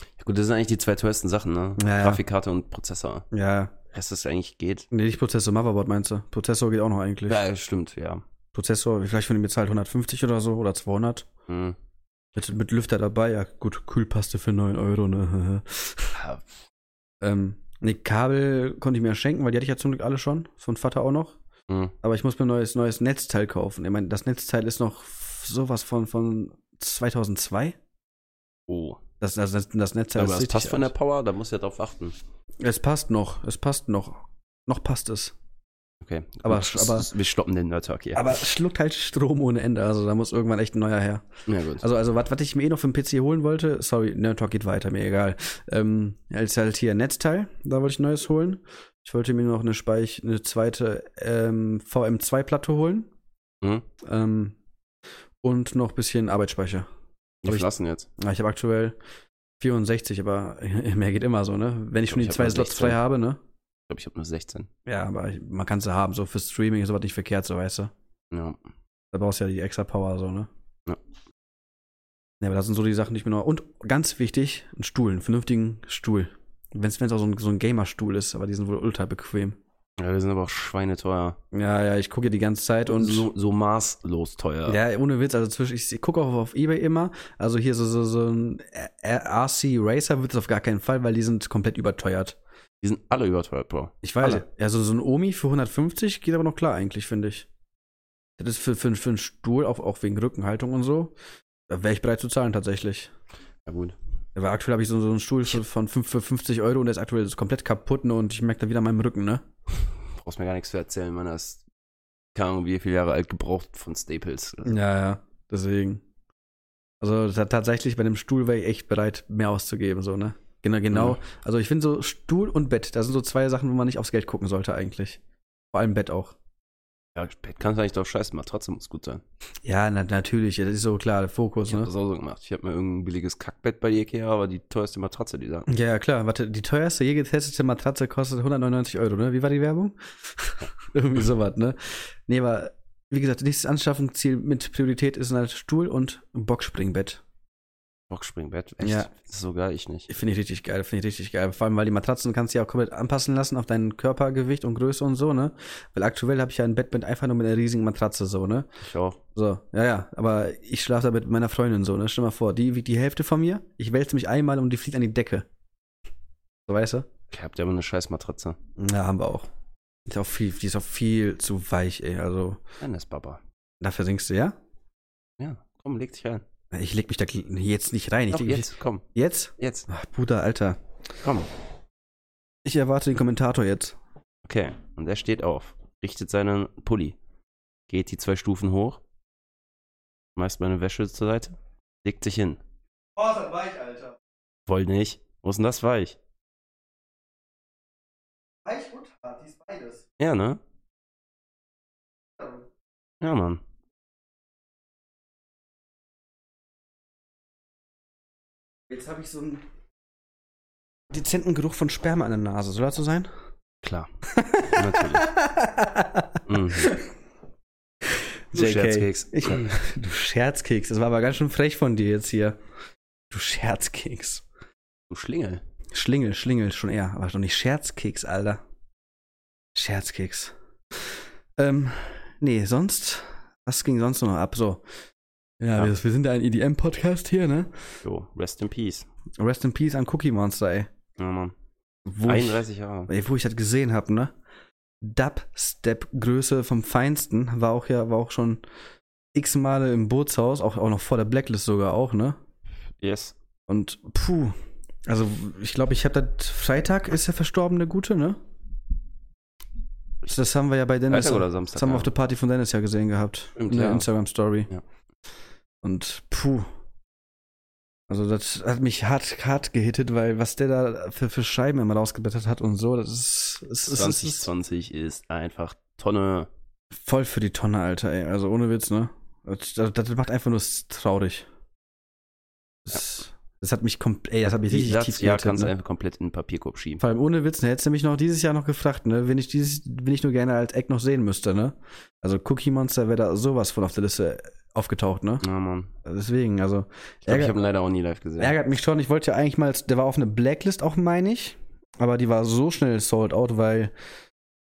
Ja, gut, das sind eigentlich die zwei teuersten Sachen, ne? Ja, ja. Grafikkarte und Prozessor. Ja, Rest ist eigentlich geht. nee, nicht Prozessor, Motherboard meinst du? Prozessor geht auch noch eigentlich. Ja, stimmt, ja. Prozessor, vielleicht von ihm bezahlt 150 oder so oder 200. Mhm. Mit, mit Lüfter dabei, ja gut, Kühlpaste für 9 Euro, ne? Ja, ähm, ne, Kabel konnte ich mir schenken, weil die hatte ich ja zum Glück alle schon. Von Vater auch noch. mhm. Aber ich muss mir ein neues, neues Netzteil kaufen. Ich meine, das Netzteil ist noch sowas von, von 2002. Oh. Das, das, das, das Netzteil Aber ist das passt von der alt. Power, da musst du ja drauf achten. Es passt noch, es passt noch. Noch passt es. Okay. Aber- aber- wir stoppen den Nerd-Talk hier. Aber es schluckt halt Strom ohne Ende. Also da muss irgendwann echt ein neuer her. ja, gut. Also, also was ich mir eh noch für den PC holen wollte, sorry, Nerd Talk geht weiter, mir egal. Ähm, ist halt hier ein Netzteil, da wollte ich neues holen. Ich wollte mir noch eine Speich, eine zweite ähm, VM2-Platte holen. Mhm. Ähm, und noch ein bisschen Arbeitsspeicher. Wie aber ich- viel hast du denn jetzt? Ja, ich habe aktuell 64, aber mehr geht immer so, ne? Wenn ich schon Ich die zwei Slots 16. frei habe, ne? Ich glaube, ich habe nur 16. Ja, aber ich, man kann sie haben, so für Streaming ist aber nicht verkehrt, so weißt du. Ja. Da brauchst du ja die extra Power, so, ne? Ja. Ja, aber das sind so die Sachen, die ich mir noch. Und ganz wichtig, einen Stuhl, einen vernünftigen Stuhl. Wenn es auch so ein, so ein Gamer-Stuhl ist, aber die sind wohl ultra bequem. Ja, wir sind aber auch schweineteuer. Ja, ja, ich gucke ja die ganze Zeit und. so, so maßlos teuer. Ja, ohne Witz, also zwischen, ich, gucke auch auf Ebay immer. Also hier so, so, so ein RC Racer wird es auf gar keinen Fall, weil die sind komplett überteuert. Die sind alle überteuert, Bro. Ich weiß. Alle. Ja, so, so ein Omi für 150 geht aber noch klar eigentlich, finde ich. Das ist für, für, für einen Stuhl, auch, auch wegen Rückenhaltung und so, da wäre ich bereit zu zahlen tatsächlich. Ja, gut. Aber aktuell habe ich so, so einen Stuhl für, von fünf- für 50 Euro und der ist aktuell komplett kaputt ne, und ich merke da wieder an meinem Rücken, ne? Brauchst mir gar nichts zu erzählen, man. Das keine Ahnung, wie viele Jahre alt gebraucht von Staples. Ja, ja, deswegen. Also ta- tatsächlich bei dem Stuhl wäre ich echt bereit, mehr auszugeben, so, ne? Genau, genau. Ja. Also ich finde so Stuhl und Bett, das sind so zwei Sachen, wo man nicht aufs Geld gucken sollte eigentlich. Vor allem Bett auch. Ja, Bett kannst du eigentlich drauf scheißen, Matratze muss gut sein. Ja, na, natürlich, das ist so klar, der Fokus, Ich habe ne? das auch so gemacht. Ich habe mir irgendein billiges Kackbett bei Ikea, aber die teuerste Matratze, die da. Ja, ja, klar. Warte, die teuerste je getestete Matratze kostet 199 Euro, ne? Wie war die Werbung? Irgendwie sowas, ne? Nee, aber wie gesagt, nächstes Anschaffungsziel mit Priorität ist halt Stuhl und ein Boxspringbett. Boxspringbett. Echt? Ja. Sogar ich nicht. Finde ich richtig geil, finde ich richtig geil. Vor allem, weil die Matratzen kannst du ja auch komplett anpassen lassen auf dein Körpergewicht und Größe und so, ne? Weil aktuell habe ich ja ein Bett mit einfach nur mit einer riesigen Matratze, so, ne? Ich auch. So, ja, ja. Aber ich schlafe da mit meiner Freundin so, ne? Stell mal vor, die wiegt die Hälfte von mir, ich wälze mich einmal und die fliegt an die Decke. So, weißt du? Ich hab ja aber eine scheiß Matratze. Ja, haben wir auch. Die ist auch viel, die ist auch viel zu weich, ey. Also, das ist Baba. da versinkst du, ja? Ja, komm, leg dich rein. Ich leg mich da jetzt nicht rein. Ich Doch, leg mich- jetzt, komm, Jetzt? jetzt, Ach, Bruder, Alter. komm. Ich erwarte den Kommentator jetzt. Okay, und er steht auf, richtet seinen Pulli, geht die zwei Stufen hoch, schmeißt meine Wäsche zur Seite, legt sich hin. Oh, ist das weich, Alter. Voll nicht. Wo ist denn das weich? Ja, ne? Ja, Mann. Jetzt habe ich so einen dezenten Geruch von Sperma an der Nase. Soll das so sein? Klar. Natürlich. Mhm. Du JK. Scherzkeks. Ich, du Scherzkeks. Das war aber ganz schön frech von dir jetzt hier. Du Scherzkeks. Du Schlingel. Schlingel, Schlingel schon eher. Aber doch nicht Scherzkeks, Alter. Scherzkeks. Ähm, nee, sonst. Was ging sonst noch ab? So. Ja, Ja. Wir, wir sind ja ein EDM-Podcast hier, ne? Jo, rest in peace. Rest in Peace an Cookie Monster, ey. Ja, Mann. Wo ich, 31 Jahre. ey, wo ich das gesehen hab, ne? Dubstep-Größe vom Feinsten. War auch ja, war auch schon x Male im Bootshaus, auch, auch noch vor der Blacklist sogar auch, ne? Yes. Und puh. Also, ich glaube, ich habe das Freitag ist der verstorbene Gute, ne? Das haben wir ja bei Dennis. Freitag oder Das Samstag? haben wir ja. auf der Party von Dennis ja gesehen gehabt. Stimmt, in der ja. Instagram-Story. Ja. Und puh. Also, das hat mich hart, hart gehittet, weil was der da für, für Scheiben immer rausgeblättert hat und so, das ist, ist, es ist 2020 ist einfach Tonne. voll für die Tonne, Alter, ey. Also, ohne Witz, ne? Das, das, das macht einfach nur traurig. Das, das hat mich komplett, ey, das hat mich richtig Das tief Jahr gehittet, kannst du ne? einfach komplett in den Papierkorb schieben. Vor allem ohne Witz, ne, hättest du mich noch dieses Jahr noch gefragt, ne, wenn ich dieses, wenn ich nur gerne als Eck noch sehen müsste, ne? Also Cookie Monster wäre da sowas von auf der Liste aufgetaucht, ne? Ja, Mann. Deswegen, also Ich glaube, ich habe ihn leider auch nie live gesehen. ärgert mich schon. Ich wollte ja eigentlich mal, der war auf eine Blacklist auch, meine ich, aber die war so schnell sold out, weil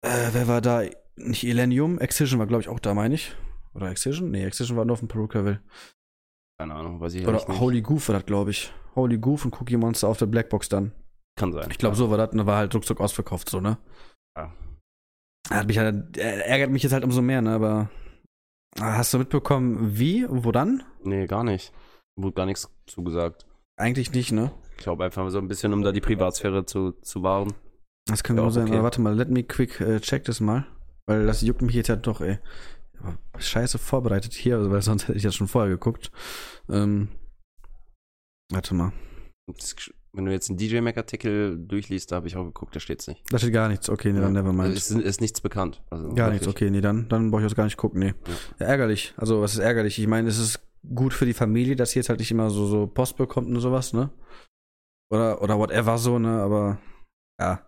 äh, wer war da? Nicht Elenium, Excision war glaube ich auch da, meine ich. Oder Excision? Nee, Excision war nur auf dem Perukaville. Keine Ahnung, weiß ich Oder nicht. Holy Goof war das, glaube ich. Holy Goof und Cookie Monster auf der Blackbox dann. Kann sein. Ich glaube, so war das und da war halt ruckzuck ausverkauft, so, ne? Ja. Hat mich halt, äh, ärgert mich jetzt halt umso mehr, ne? Aber hast du mitbekommen, wie, wo dann? Nee, gar nicht. Wurde gar nichts zugesagt. Eigentlich nicht, ne? Ich glaube einfach so ein bisschen, um da die Privatsphäre zu, zu wahren. Das kann Ja, nur sein. okay. Aber warte mal, let me quick äh, check das mal. Weil das juckt mich jetzt ja doch, ey. Scheiße vorbereitet hier, also, weil sonst hätte ich das schon vorher geguckt. Ähm, warte mal. Das- Wenn du jetzt einen DJ Mac Artikel durchliest, da habe ich auch geguckt, da steht's nicht. Da steht gar nichts. Okay, nee, dann Ja. nevermind. Also ist, ist nichts bekannt. Also Gar nichts, okay, nee, dann, dann brauche ich das gar nicht gucken, nee. Ja. ärgerlich. Also, was ist ärgerlich? Ich meine, es ist gut für die Familie, dass sie jetzt halt nicht immer so, so Post bekommt und sowas, ne? Oder, oder whatever so, ne? Aber, ja.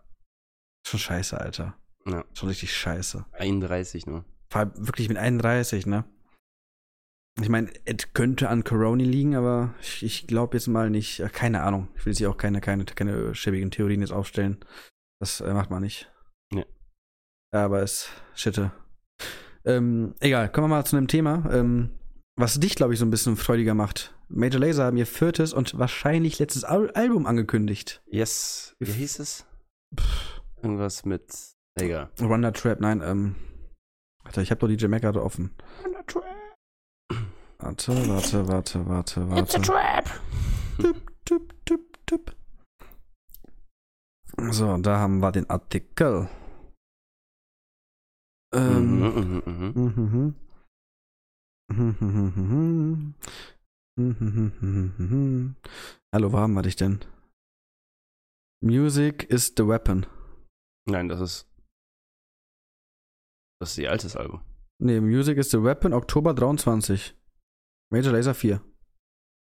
Schon scheiße, Alter. Ja. Schon richtig scheiße. 31 nur. Vor allem wirklich mit 31, ne? Ich meine, es könnte an Corona liegen, aber ich, ich glaube jetzt mal nicht. äh, Keine Ahnung. Ich will jetzt hier auch keine, keine, keine schäbigen Theorien jetzt aufstellen. Das äh, macht man nicht. Nee. Ja, aber es shitte. Ähm, egal, kommen wir mal zu einem Thema, ähm, was dich, glaube ich, so ein bisschen freudiger macht. Major Lazer haben ihr viertes und wahrscheinlich letztes Al Album angekündigt. Yes. Wie hieß es? Irgendwas mit. Egal. Wonder Trap, nein, ähm. Warte, ich habe doch DJ Mac gerade offen. Warte, warte, warte, warte, warte. trap. Tipp, tipp, tipp, tipp. So, da haben wir den Artikel. Ähm. Mhm, mhm, mhm. Hallo, wo haben wir dich denn? Music is the weapon. Nein, das ist. Das ist ihr altes Album. Nee, Music is the weapon, Oktober 23. Major Laser 4.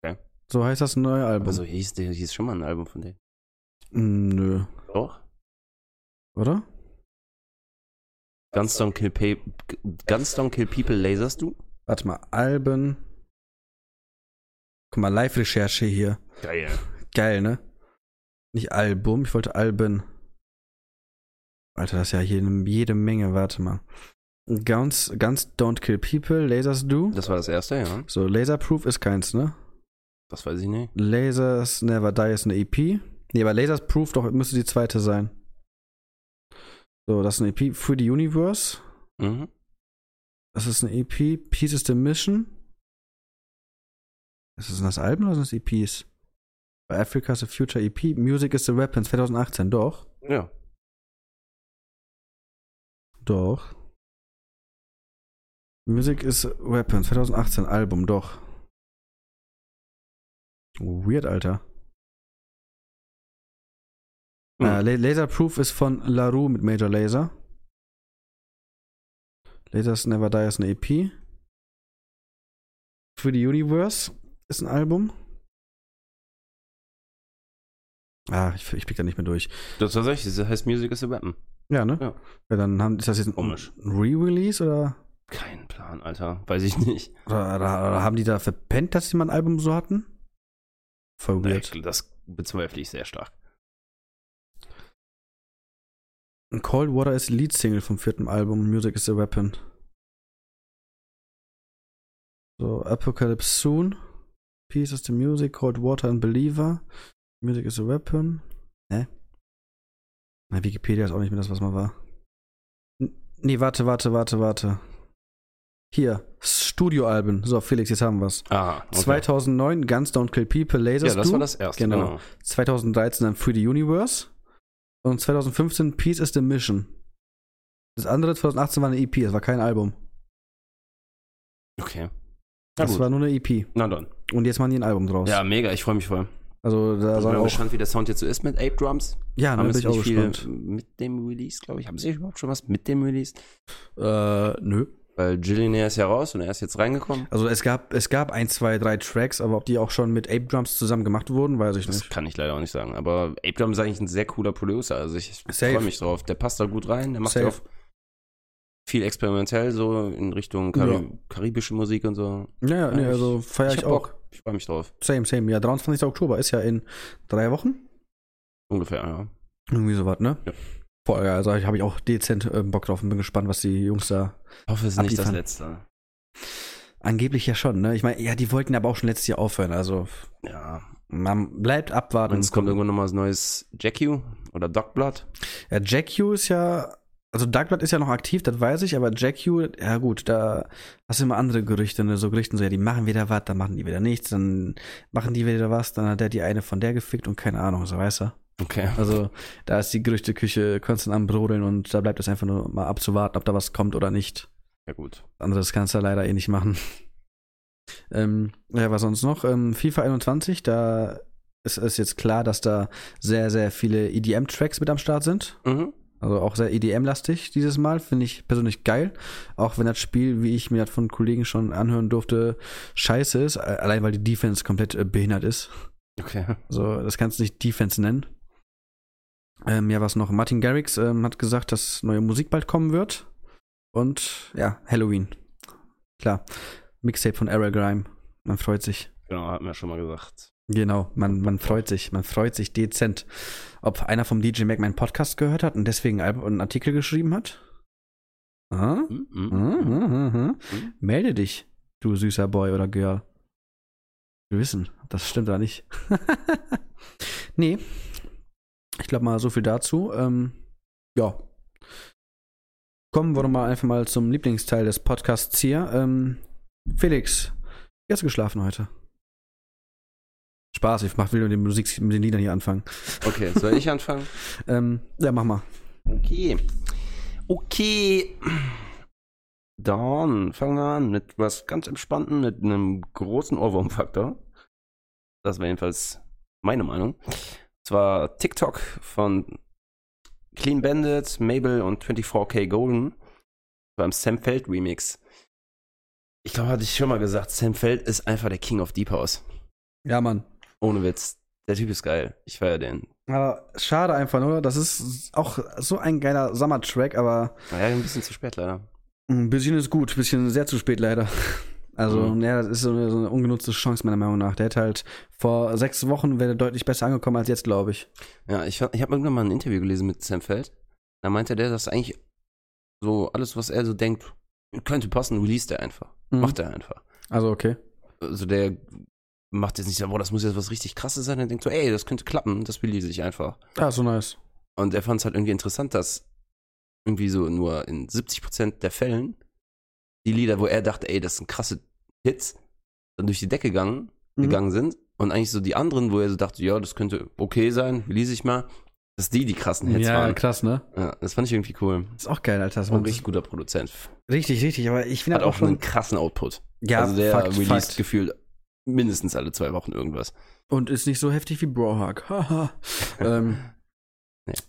Okay. So heißt das neue Album. Also hieß, hieß schon mal ein Album von denen. Mm, Nö. Doch? Oder? Guns Don't Kill, Pe Guns Don't Kill People laserst du? Warte mal, Alben. Guck mal, Live-Recherche hier. Geil. Geil, ne? Nicht Album, ich wollte Alben. Alter, das ist ja jede, jede Menge, warte mal. Guns, Guns Don't Kill People, Lasers Do. Das war das erste, ja. So, Laserproof ist keins, ne? Das weiß ich nicht. Lasers Never Die ist eine EP. Nee, aber Lasers Proof doch müsste die zweite sein. So, das ist eine EP. Free the Universe. Mhm. Das ist eine EP. Peace is the Mission. Ist das das Album oder sind das EPs? Bei Africa is the Future EP. Music is the Weapon 2018. Doch. Ja. Doch. Music is Weapon 2018 Album. Doch. Weird, Alter. Hm. Äh, La- Laserproof ist von LaRue mit Major Laser. Latest Never Die ist eine EP. Für the Universe ist ein Album. Ah, ich, ich blick da nicht mehr durch. Das tatsächlich, das heißt Music is a Weapon. Ja, ne? Ja. ja dann haben, ist das jetzt ein Komisch. ein Re-Release oder, Kein Plan, Alter. Weiß ich nicht. oder, oder, haben die da verpennt, dass sie mal ein Album so hatten? Voll Nee, weird. das bezweifle ich sehr stark. Cold Water ist Lead-Single vom vierten Album, Music is a Weapon. So, Apocalypse Soon, Peace is the Music, Cold Water and Believer, Music is a Weapon. Hä? Na, Wikipedia ist auch nicht mehr das, was mal war. N nee, warte, warte, warte, warte. Hier, Studioalben. So, Felix, jetzt haben wir's. Ah, okay. 2009, Guns Don't Kill People, Lasers Ja, das Do. war das erste. Genau. Genau. 2013 dann Free the Universe. Und 2015 Peace is the Mission. Das andere 2018 war eine EP, das war kein Album. Okay. Na Das gut. war nur eine EP. Na dann. Und jetzt machen die ein Album draus. Ja, mega, ich freue mich voll. Also da Ich bin auch. gespannt, wie der Sound jetzt so ist mit Ape Drums. Ja, Haben bin ich auch gespannt. mit dem Release, glaube ich. Haben sie überhaupt schon was mit dem Release? Äh, nö. Weil Gillionaire ist ja raus und er ist jetzt reingekommen. Also es gab, es gab ein, zwei, drei Tracks, aber ob die auch schon mit Ape Drums zusammen gemacht wurden, weiß ich Das nicht. kann ich leider auch nicht sagen. Aber Ape Drum ist eigentlich ein sehr cooler Producer. Also ich freue mich drauf. Der passt da gut rein. Der macht ja auch viel experimentell so in Richtung Kari karibische Musik und so. Ja, ja, nee, Ja, also feiere ich, hab auch. Bock. Ich freue mich drauf. Same, same. Ja, 23. Oktober ist ja in drei Wochen. Ungefähr, ja. Irgendwie sowas, ne? Ja. Voll geil. Also ich habe ich auch dezent äh, Bock drauf und bin gespannt, was die Jungs da Ich hoffe, es ist nicht das letzte. Angeblich ja schon, ne? Ich meine, ja, die wollten aber auch schon letztes Jahr aufhören. Also Ja. man bleibt abwarten. Und es kommt irgendwann nochmal ein neues Jack U oder Dog Blood. Ja, Jack Hugh ist ja, also Darkblood ist ja noch aktiv, das weiß ich, aber Jack Hugh, ja gut, da hast du immer andere Gerüchte, ne? so Gerüchten so, ja, die machen wieder was, dann machen die wieder nichts, dann machen die wieder was, dann hat der die eine von der gefickt und keine Ahnung, so weißt du. Okay. Also da ist die Gerüchteküche konstant am Brodeln und da bleibt es einfach nur mal abzuwarten, ob da was kommt oder nicht. Ja, gut. Anderes kannst du leider eh nicht machen. ähm, ja, was sonst noch? Ähm, FIFA 21, da ist es jetzt klar, dass da sehr, sehr viele EDM-Tracks mit am Start sind. Mhm. Also auch sehr EDM-lastig dieses Mal, finde ich persönlich geil. Auch wenn das Spiel, wie ich mir das von Kollegen schon anhören durfte, scheiße ist, allein weil die Defense komplett äh, behindert ist. Okay. Also das kannst du nicht Defense nennen. Ähm, ja, was noch? Martin Garrix ähm, hat gesagt, dass neue Musik bald kommen wird. Und ja, Halloween. Klar. Mixtape von Errol Grime. Man freut sich. Genau, hatten wir schon mal gesagt. Genau, man, man freut sich, man freut sich dezent. Ob einer vom DJ Mac meinen Podcast gehört hat und deswegen einen Artikel geschrieben hat? Ah? Mhm. Mhm, mhm, mhm. Mhm. Melde dich, du süßer Boy oder Girl. Wir wissen, das stimmt da nicht. nee. Ich glaube mal so viel dazu. Ähm, ja. Kommen wir doch mal einfach mal zum Lieblingsteil des Podcasts hier. Ähm, Felix, wie hast du geschlafen heute? Spaß, ich mach, will mit den Musik, mit den Liedern hier anfangen. Okay, soll ich anfangen? Ähm, ja, mach mal. Okay. Okay. Dann fangen wir an mit was ganz Entspannten, mit einem großen Ohrwurmfaktor. Das war jedenfalls meine Meinung. Und zwar TikTok von Clean Bandit, Mabel und 24K Golden beim Sam Feld Remix. Ich glaube, hatte ich schon mal gesagt, Sam Feld ist einfach der King of Deep House. Ja, Mann. Ohne Witz. Der Typ ist geil. Ich feiere den. Aber schade einfach nur, das ist auch so ein geiler Sommertrack, aber Naja, ein bisschen zu spät leider. ein bisschen ist gut, ein bisschen sehr zu spät leider. Also, Mhm. ja, das ist so eine, so eine ungenutzte Chance, meiner Meinung nach. Der hätte halt vor sechs Wochen wäre deutlich besser angekommen als jetzt, glaube ich. Ja, ich, ich habe irgendwann mal ein Interview gelesen mit Sam Feld. Da meinte der, dass eigentlich so alles, was er so denkt, könnte passen, release er einfach. Mhm. Macht er einfach. Also, okay. Also der macht jetzt nicht so, boah, das muss jetzt was richtig krasses sein. Er denkt so, ey, das könnte klappen, das release ich einfach. Ah, so nice. Und er fand es halt irgendwie interessant, dass irgendwie so nur in 70% der Fällen die Lieder, wo er dachte, ey, das sind krasse Hits, dann durch die Decke gegangen, Mhm. gegangen sind. Und eigentlich so die anderen, wo er so dachte, ja, das könnte okay sein, release ich mal, dass die die krassen Hits ja, waren. krass, ne? Ja, das fand ich irgendwie cool. Ist auch geil, Alter. Das ein richtig guter Produzent. richtig, richtig, aber ich finde halt auch auch schon. einen krassen Output. Ja, also der Fakt, released Fakt. gefühlt mindestens alle zwei Wochen irgendwas. Und ist nicht so heftig wie Brohawk. Haha. ähm,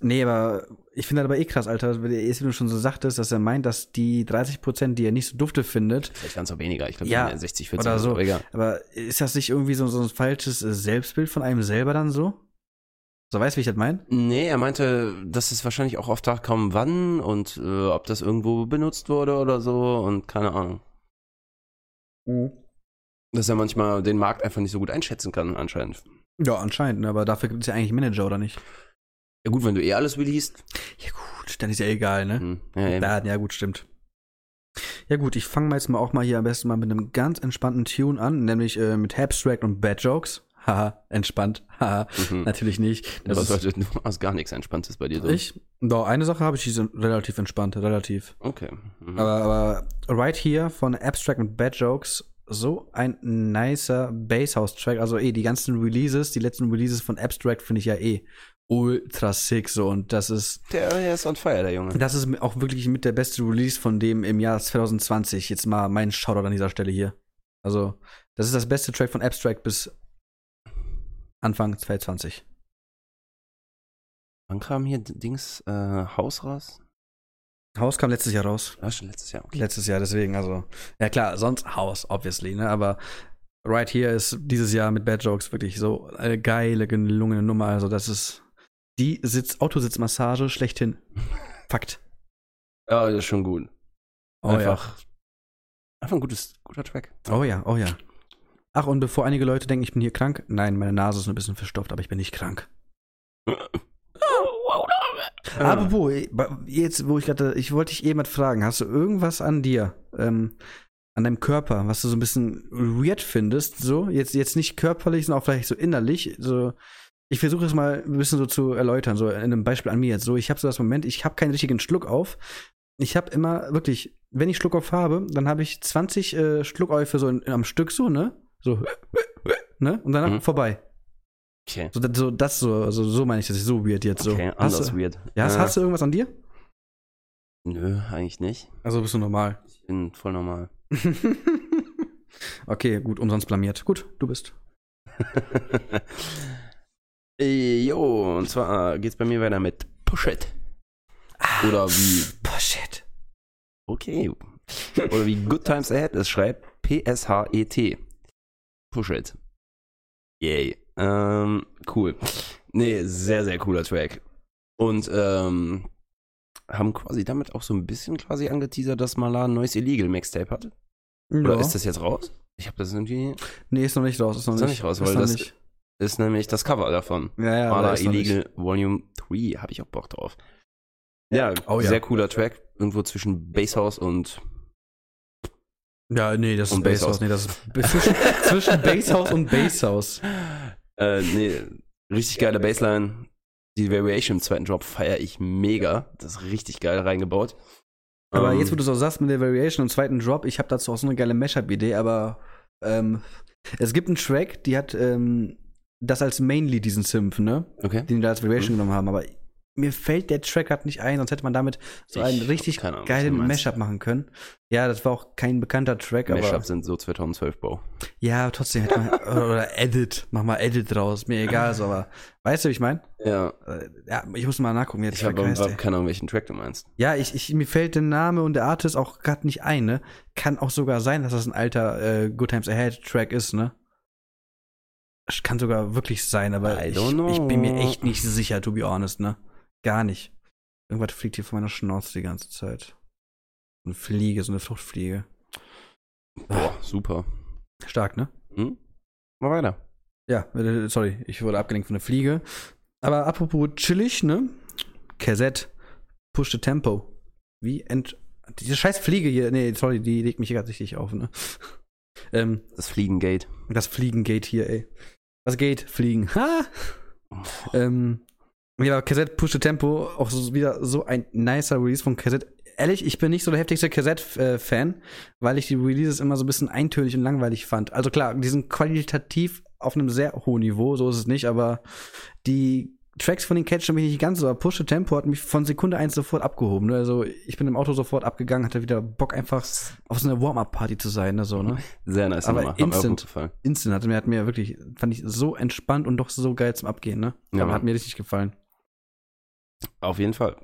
Nee, aber ich finde das aber eh krass, Alter, weil er, wie du schon so sagtest, dass er meint, dass die 30 Prozent, die er nicht so dufte findet, Vielleicht waren es auch weniger. Ich glaube, Ja, 60, 40 oder so. aber egal. aber ist das nicht irgendwie so, so ein falsches äh, Selbstbild von einem selber dann so? So, weißt du, wie ich das meine? Nee, er meinte, dass es wahrscheinlich auch oft kam, wann und äh, ob das irgendwo benutzt wurde oder so und keine Ahnung. Dass er manchmal den Markt einfach nicht so gut einschätzen kann, anscheinend. Ja, anscheinend, ne, aber dafür gibt es ja eigentlich Manager, oder nicht? Ja gut, wenn du eh alles released. Ja, gut, dann ist ja egal, ne? Hm, ja. Ja, ja, gut, stimmt. Ja, gut, ich fange mal jetzt mal auch mal hier am besten mal mit einem ganz entspannten Tune an, nämlich äh, mit Abstract und Bad Jokes. Haha, entspannt. Haha, Mhm. natürlich nicht. Das Was heute, du hast gar nichts Entspanntes bei dir drin. ich, doch, eine Sache habe ich, die sind relativ entspannt, relativ. Okay. Mhm. Aber, aber Right Here von Abstract und Bad Jokes, so ein nicer Basshouse-Track. Also eh, die ganzen Releases, die letzten Releases von Abstract finde ich ja eh ultra sick so. Und das ist, der, der ist on fire, der Junge. das ist auch wirklich mit der beste Release von dem im Jahr 2020. Jetzt mal mein Shoutout an dieser Stelle hier. Also, das ist das beste Track von Abstract bis Anfang 2020. Wann kam hier Dings äh, Haus raus? Haus kam letztes Jahr raus. Ah, schon letztes Jahr. Okay. Letztes Jahr, deswegen, also. Ja klar, sonst Haus, obviously, ne? Aber Right Here ist dieses Jahr mit Bad Jokes wirklich so eine geile, gelungene Nummer. Also, das ist die Sitz Autositzmassage schlechthin. Fakt. Ja, das ist schon gut. Oh einfach, einfach ein gutes, guter Track. ja. Oh ja, oh ja. Ach, und bevor einige Leute denken, ich bin hier krank, nein, meine Nase ist ein bisschen verstopft, aber ich bin nicht krank. Ah. Apropos, eh, jetzt, wo ich gerade, ich wollte dich eben fragen, hast du irgendwas an dir, ähm, an deinem Körper, was du so ein bisschen weird findest, so? Jetzt, jetzt nicht körperlich, sondern auch vielleicht so innerlich, so. Ich versuche es mal ein bisschen so zu erläutern, so in einem Beispiel an mir jetzt. So, ich habe so das Moment, ich habe keinen richtigen Schluck auf. Ich habe immer wirklich, wenn ich Schluck auf habe, dann habe ich 20 äh, Schluckäufe so in, am Stück so, ne? So, ne? Und dann Mhm. vorbei. Okay. So, das, so, das so, also so meine ich das ist so weird jetzt so. Okay, hast, anders du, weird. ja, hast, Äh, hast du irgendwas an dir? Nö, eigentlich nicht. Also bist du normal. Ich bin voll normal. okay, gut, umsonst blamiert. Gut, du bist. Äh, jo, und zwar geht's bei mir weiter mit Push It. Oder wie, Boah, shit. okay. Oder wie Good Times Ahead es schreibt, P-S-H-E-T. Push It. Yay. Ähm, cool. Nee, sehr, sehr cooler Track. Und, ähm, haben quasi damit auch so ein bisschen quasi angeteasert, dass Malar ein neues Illegal Mixtape hat. Oder Ja. ist das jetzt raus? Ich habe das irgendwie. Nee, ist noch nicht raus. Ist noch Ist nicht, noch nicht raus, weil das- nicht. Ist nämlich das Cover davon. Ja, ja, nicht. Illegal Volume 3, habe ich auch Bock drauf. Ja, Oh ja. sehr cooler Track. Irgendwo zwischen Basshouse und. Ja, nee, das ist Basshouse. Basshouse. Nee, das ist zwischen, zwischen Basshouse und Basshouse. Äh, nee, richtig geile Bassline. Die Variation im zweiten Drop feiere ich mega. Das ist richtig geil reingebaut. Aber Ähm, jetzt, wo du so sagst mit der Variation im zweiten Drop, ich habe dazu auch so eine geile Mashup-Idee, aber ähm, es gibt einen Track, die hat ähm, das als Mainly diesen Symph, ne? Okay. Den die da als Variation Mhm. genommen haben, aber mir fällt der Track gerade nicht ein, sonst hätte man damit so einen hab richtig Ahnung, geilen. Mashup machen können. Ja, das war auch kein bekannter Track, aber Mashups sind so 2012 Bau. ja, trotzdem hätte man oder, Edit, mach mal Edit draus, mir egal, so, aber weißt du, wie ich meine? Ja, Äh, Ja, ich muss mal nachgucken, wie der ich Track habe heißt. keine Ahnung, welchen Track du meinst. Ja, ich, ich, mir fällt der Name und der Artist auch gerade nicht ein, ne? Kann auch sogar sein, dass das ein alter äh, Good Times Ahead Track ist, ne? Kann sogar wirklich sein, aber ich, ich bin mir echt nicht sicher, to be honest, ne? Gar nicht. Irgendwas fliegt hier von meiner Schnauze die ganze Zeit. Eine Fliege, so eine Fruchtfliege. Boah, super. Stark, ne? Hm? Mal weiter. Ja, äh, sorry, ich wurde abgelenkt von der Fliege. Aber apropos chillig, ne? Cassette, push the tempo. Wie ent. Diese scheiß Fliege hier, nee, sorry, die legt mich hier gerade richtig auf, ne? ähm, Das Fliegengate. das Fliegengate hier, ey. Was geht? Fliegen. Ha! Ähm, ja, Cassette Push the Tempo, auch so, wieder so ein nicer Release von Cassette. Ehrlich, ich bin nicht so der heftigste Cassette-Fan, weil ich die Releases immer so ein bisschen eintönig und langweilig fand. Also klar, die sind qualitativ auf einem sehr hohen Niveau, so ist es nicht, aber die Tracks von den catchen mich nicht ganz so, aber Push the Tempo hat mich von Sekunde eins sofort abgehoben. Ne? Also ich bin im Auto sofort abgegangen, hatte wieder Bock einfach auf so eine Warm-Up-Party zu sein, ne? so, ne? Sehr nice Aber Nummer. Hat instant. gefallen. Instant hatte mir, hat mir wirklich, fand ich so entspannt und doch so geil zum Abgehen, ne? Ja, Aber hat mir richtig gefallen. Auf jeden Fall.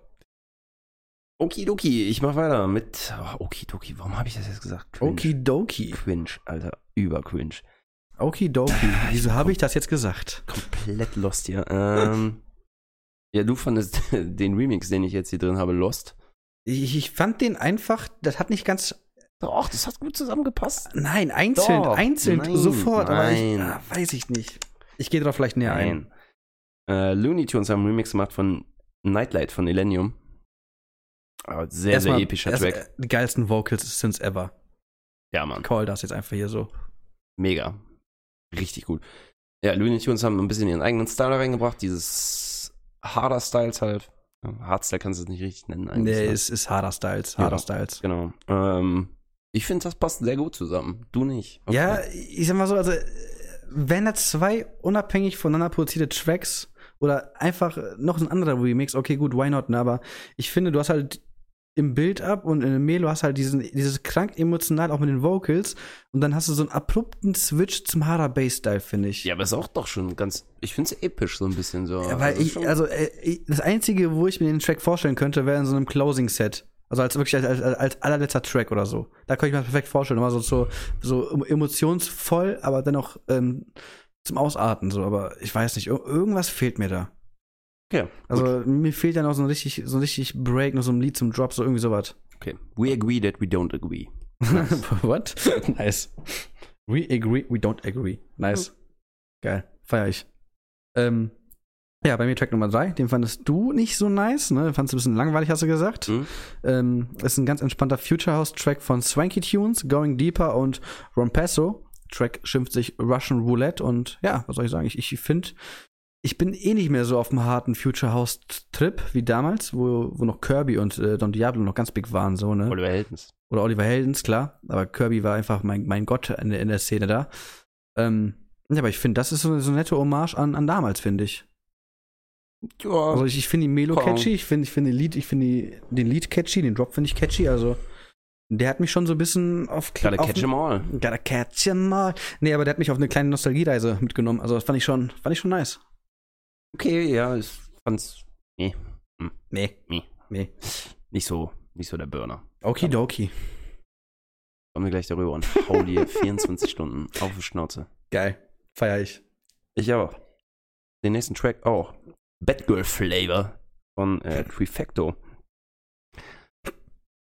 Okidoki, ich mach weiter mit oh, Okidoki. Warum habe ich das jetzt gesagt? Cringe. Okidoki. Cringe, Alter. Über cringe. Okidoki. Wieso habe ich das jetzt gesagt? Komplett lost hier. Ähm, ja, du fandest den Remix, den ich jetzt hier drin habe, lost. Ich, ich fand den einfach, das hat nicht ganz. Doch, das hat gut zusammengepasst. Nein, einzeln, Doch, einzeln, nein, sofort. Aber ich, nein. ah, weiß ich nicht. Ich gehe darauf vielleicht näher ein. Nein. Äh, Looney Tunes haben einen Remix gemacht von Nightlight von Elenium. Aber sehr, Erstmal- sehr epischer erst- Track. äh, Die geilsten Vocals since ever. Ja, Mann. Call das jetzt einfach hier so. Mega. Richtig gut. Ja, Looney Tunes haben ein bisschen ihren eigenen Style reingebracht. Dieses harder Styles halt. Hardstyle kannst du es nicht richtig nennen eigentlich. Nee, ne? ist, ist harder Styles. Harder Ja. Styles. Genau. Ähm, ich finde, das passt sehr gut zusammen. Du nicht. Okay. Ja, ich sag mal so, also, wenn da zwei unabhängig voneinander produzierte Tracks oder einfach noch ein anderer Remix, okay, gut, why not, ne? Aber ich finde, du hast halt im Build-up und in dem Melo hast halt diesen, dieses krank emotional auch mit den Vocals und dann hast du so einen abrupten Switch zum harder Bass-Style, finde ich. Ja, aber ist auch doch schon ganz. Ich finde es episch so ein bisschen so. Ja, weil Also ich, also äh, das Einzige, wo ich mir den Track vorstellen könnte, wäre in so einem Closing-Set. Also als wirklich als, als, als allerletzter Track oder so. Da könnte ich mir das perfekt vorstellen. Mal so, so, so emotionsvoll, aber dennoch ähm, zum Ausarten. So. Aber ich weiß nicht, ir- irgendwas fehlt mir da. Okay. Also mir fehlt ja noch so ein richtig, so ein richtig Break, noch so ein Lied zum Drop, so irgendwie sowas. okay. We agree that we don't agree. What? nice. We agree, we don't agree. Nice. Geil. Feier ich. Ähm, ja, bei mir Track Nummer 3, den fandest du nicht so nice, ne? Fandest du ein bisschen langweilig, hast du gesagt. Mhm. Ähm, ist ein ganz entspannter Future House Track von Swanky Tunes, Going Deeper und Rompesso. Track schimpft sich Russian Roulette und ja, was soll ich sagen? Ich, ich finde, ich bin eh nicht mehr so auf dem harten Future House Trip wie damals, wo, wo noch Kirby und äh, Don Diablo noch ganz big waren, so, ne? Oliver Heldens. oder Oliver Heldens, klar. Aber Kirby war einfach mein, mein Gott in, der- in der Szene da. Ähm, ja, aber ich finde, das ist so eine, so eine nette Hommage an, an damals, finde ich. Ja. Also ich, ich finde die Melo catchy, ich finde ich finde den Lied, ich finde den Lied catchy, den Drop finde ich catchy, also der hat mich schon so ein bisschen auf Gotta auf, catch 'em all. Gotta catch 'em all. Nee, aber der hat mich auf eine kleine Nostalgiereise mitgenommen. Also das fand ich schon, fand ich schon nice. Okay, ja, ich fand's Nee. Nee. Nee. nicht so, nicht so der Burner. Okidoki. Kommen wir gleich darüber und hau dir 24 Stunden auf die Schnauze. Geil. Feier ich. Ich auch. Den nächsten Track auch. Batgirl Flavor von äh, Prefecto.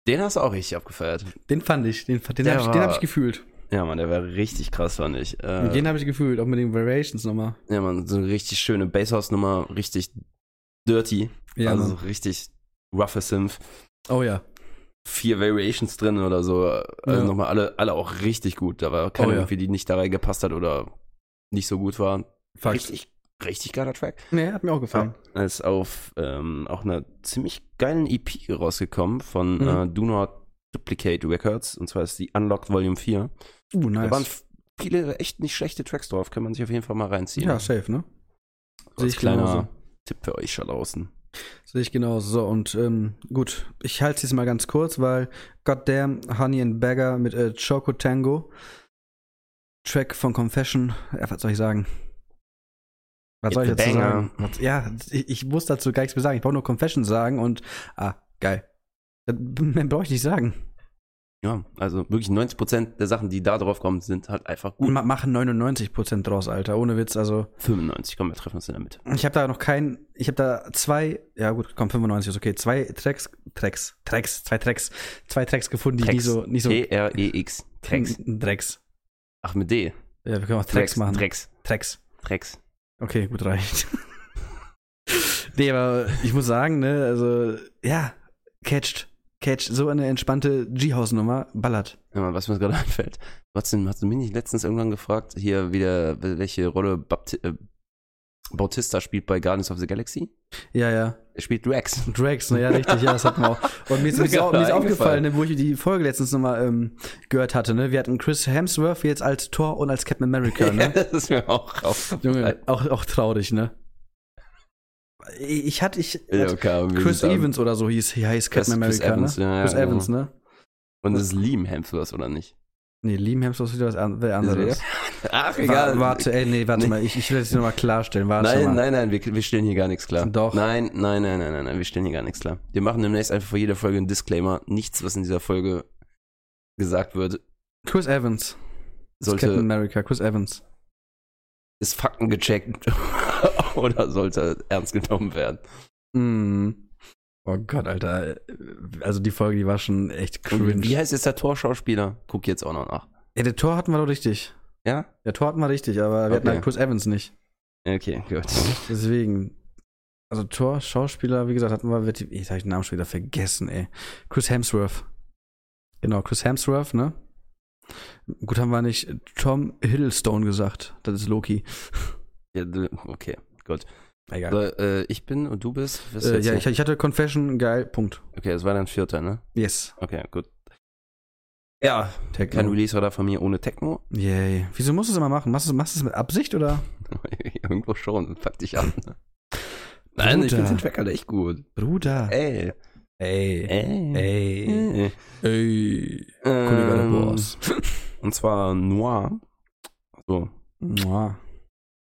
Den hast du auch richtig abgefeiert. Den fand ich, den, den habe ich, den hab ich gefühlt. Ja, Mann, der war richtig krass, fand ich. Äh, Den habe ich gefühlt, auch mit den Variations nochmal. ja, Mann, so eine richtig schöne Basshouse-Nummer, richtig dirty. Ja, also Mann. richtig rougher Synth. Oh ja. Vier Variations drin oder so. Also Ja. nochmal alle, alle auch richtig gut. Da war keine Oh ja. irgendwie, die nicht da reingepasst hat oder nicht so gut war. Fuck. Richtig, richtig geiler Track. Nee, hat mir auch gefallen. Er ist auf ähm, auch einer ziemlich geilen EP rausgekommen von Mhm. äh, Do Not Duplicate Records. Und zwar ist die Unlocked Volume 4. Uh, Da waren nice. viele echt nicht schlechte Tracks drauf. Kann man sich auf jeden Fall mal reinziehen. Ja, safe, ne? Sehe ich kleiner genauso. Tipp für euch da draußen. Sehe ich genauso. So, und ähm, gut, ich halte es jetzt mal ganz kurz, weil Goddamn Honey and Bagger mit äh, Choco Tango. Track von Confession. Ja, was soll ich sagen? Was It's soll ich dazu banger. sagen? Was, ja, ich, ich muss dazu gar nichts mehr sagen. Ich brauche nur Confession sagen und ah, geil. Das- Mehr brauche ich nicht sagen. Ja, also wirklich 90% der Sachen, die da drauf kommen, sind halt einfach gut. ma machen 99% draus, Alter. Ohne Witz. Also, 95, komm, wir treffen uns in der Mitte. ich habe da noch kein, ich habe da zwei, ja gut, komm, 95 ist okay. Zwei Tracks, Tracks, Tracks, zwei Tracks, zwei Tracks gefunden, die Tracks. nicht so, nicht so T-R-E-X. Tracks. Drecks. Ach, mit D. Ja, wir können auch Tracks machen. Drecks. Tracks. Drecks. Okay, gut, reicht. nee, aber ich muss sagen, ne, also, ja, catcht. Catcht. So eine entspannte G-House-Nummer, ballert. Ja, was mir gerade einfällt. Denn, hast du mich nicht letztens irgendwann gefragt, hier wieder, welche Rolle Bapti äh, Bautista spielt bei Guardians of the Galaxy? Ja, ja. Er spielt Drax. Drax, ne, ja, richtig, ja, das hatten wir auch. Und mir ist, mir auch, mir ist aufgefallen, ne, wo ich die Folge letztens nochmal ähm, gehört hatte, ne, wir hatten Chris Hemsworth jetzt als Thor und als Captain America, ne. das ist mir auch aufgefallen. Junge, auch, auch traurig, ne. Ich hatte, ich, Ja, okay, Chris Evans oder so hieß, Chris- Captain Chris America, Evans, ne? ja, ja, Chris genau. Evans, ne? Und das ist Liam Hemsworth, oder nicht? Nee, Liam Hemsworth ist wieder was anderes. Ach, Wa- Warte, ey, nee, warte mal, ich, ich will das nochmal klarstellen. Warte Nein, mal. nein, nein, wir, wir stellen hier gar nichts klar. Doch. Nein, nein, nein, nein, nein, nein, wir stellen hier gar nichts klar. Wir machen demnächst einfach vor jeder Folge einen Disclaimer. Nichts, was in dieser Folge gesagt wird, Chris Evans. Captain sollte, America, Chris Evans. ist Fakten gecheckt oder sollte ernst genommen werden. Mm. Oh Gott, Alter. Also die Folge, die war schon echt Und cringe. wie heißt jetzt der Torschauspieler? Guck jetzt auch noch nach. Ja, der Tor hatten wir doch richtig. Ja? Der Tor hatten wir richtig, aber wir hatten Okay. halt Chris Evans nicht. Okay, gut. Deswegen. Also Tor, Schauspieler, wie gesagt, hatten wir, wird- jetzt habe ich den Namen schon wieder vergessen, ey. Chris Hemsworth. Genau, Chris Hemsworth, ne? Gut, haben wir nicht Tom Hiddlestone gesagt. Das ist Loki. Ja, okay, gut. Egal. So, äh, ich bin und du bist? Äh, ja, ich, ich hatte Confession, geil, Punkt. okay, das war dann vierter, ne? Yes. Okay, gut. Ja, kein Techno. Release-Radar von mir ohne Techno. Yay. Wieso musst du es immer machen? Machst du es mit Absicht oder? Irgendwo schon, fuck dich an. ne? Nein, ich Bruder. finde den Track halt echt gut. Bruder. Ey. Ey. Ey. Ey. Ey. Ey. Kollege der Ähm, Boss. Und zwar Noir. So, Mua.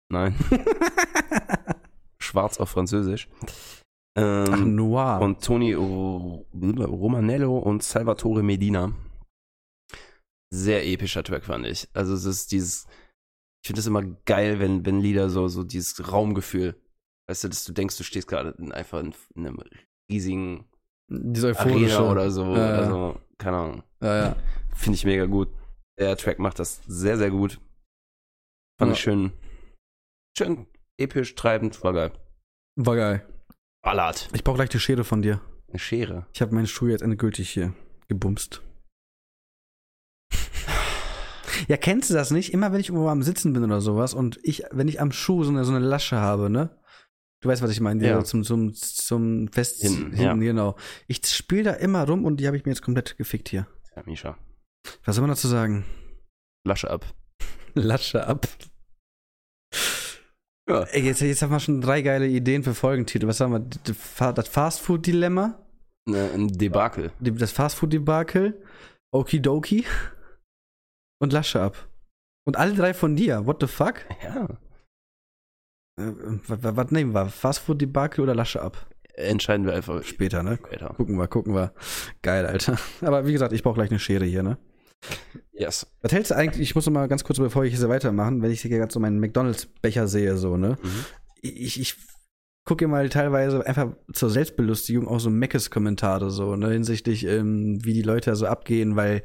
nein. Schwarz auf Französisch. Ach, Ähm, Noir. und Tony Ro- Romanello und Salvatore Medina. Sehr epischer Track, fand ich. Also es ist dieses, ich finde es immer geil, wenn, wenn Lieder so, so dieses Raumgefühl, weißt du, dass du denkst, du stehst gerade in, einfach in, in einem riesigen Diese euphorische. Arena oder so. Ja, ja. Also, keine Ahnung. Ja. Finde ich mega gut. Der Track macht das sehr, sehr gut. Fand ich schön, schön episch, treibend, war geil. War geil. Ballert. Ich brauche gleich die Schere von dir. Eine Schere. Ich habe meinen Schuh jetzt endgültig hier gebumst. Ja, kennst du das nicht? Immer wenn ich irgendwo am Sitzen bin oder sowas und ich, wenn ich am Schuh so eine, so eine Lasche habe, ne? Du weißt, was ich meine, Ja. zum, zum, zum Fest Hinten, ja. genau. Ich spiele da immer rum und die habe ich mir jetzt komplett gefickt hier. Ja, Misha. Was soll man dazu sagen? Lasche ab. Lasche ab. Ja. Ey, jetzt, jetzt haben wir schon drei geile Ideen für Folgentitel. Was haben wir? Das Fastfood-Dilemma, Ne, ein Debakel. das Fastfood-Debakel, Okidoki und Lasche ab. Und alle drei von dir. What the fuck? Ja. Äh, was, was nehmen wir? Fastfood-Debakel oder Lasche ab? Entscheiden wir einfach Später, ne? später. Gucken wir, gucken wir. Geil, Alter. Aber wie gesagt, ich brauche gleich eine Schere hier, ne? Yes. Was hältst du eigentlich, ich muss noch mal ganz kurz, bevor ich hier weitermachen, wenn ich hier gerade so meinen McDonalds-Becher sehe, so, ne? Mhm. ich, ich gucke mal teilweise einfach zur Selbstbelustigung auch so Meckes-Kommentare so, ne, hinsichtlich, ähm, wie die Leute so abgehen, weil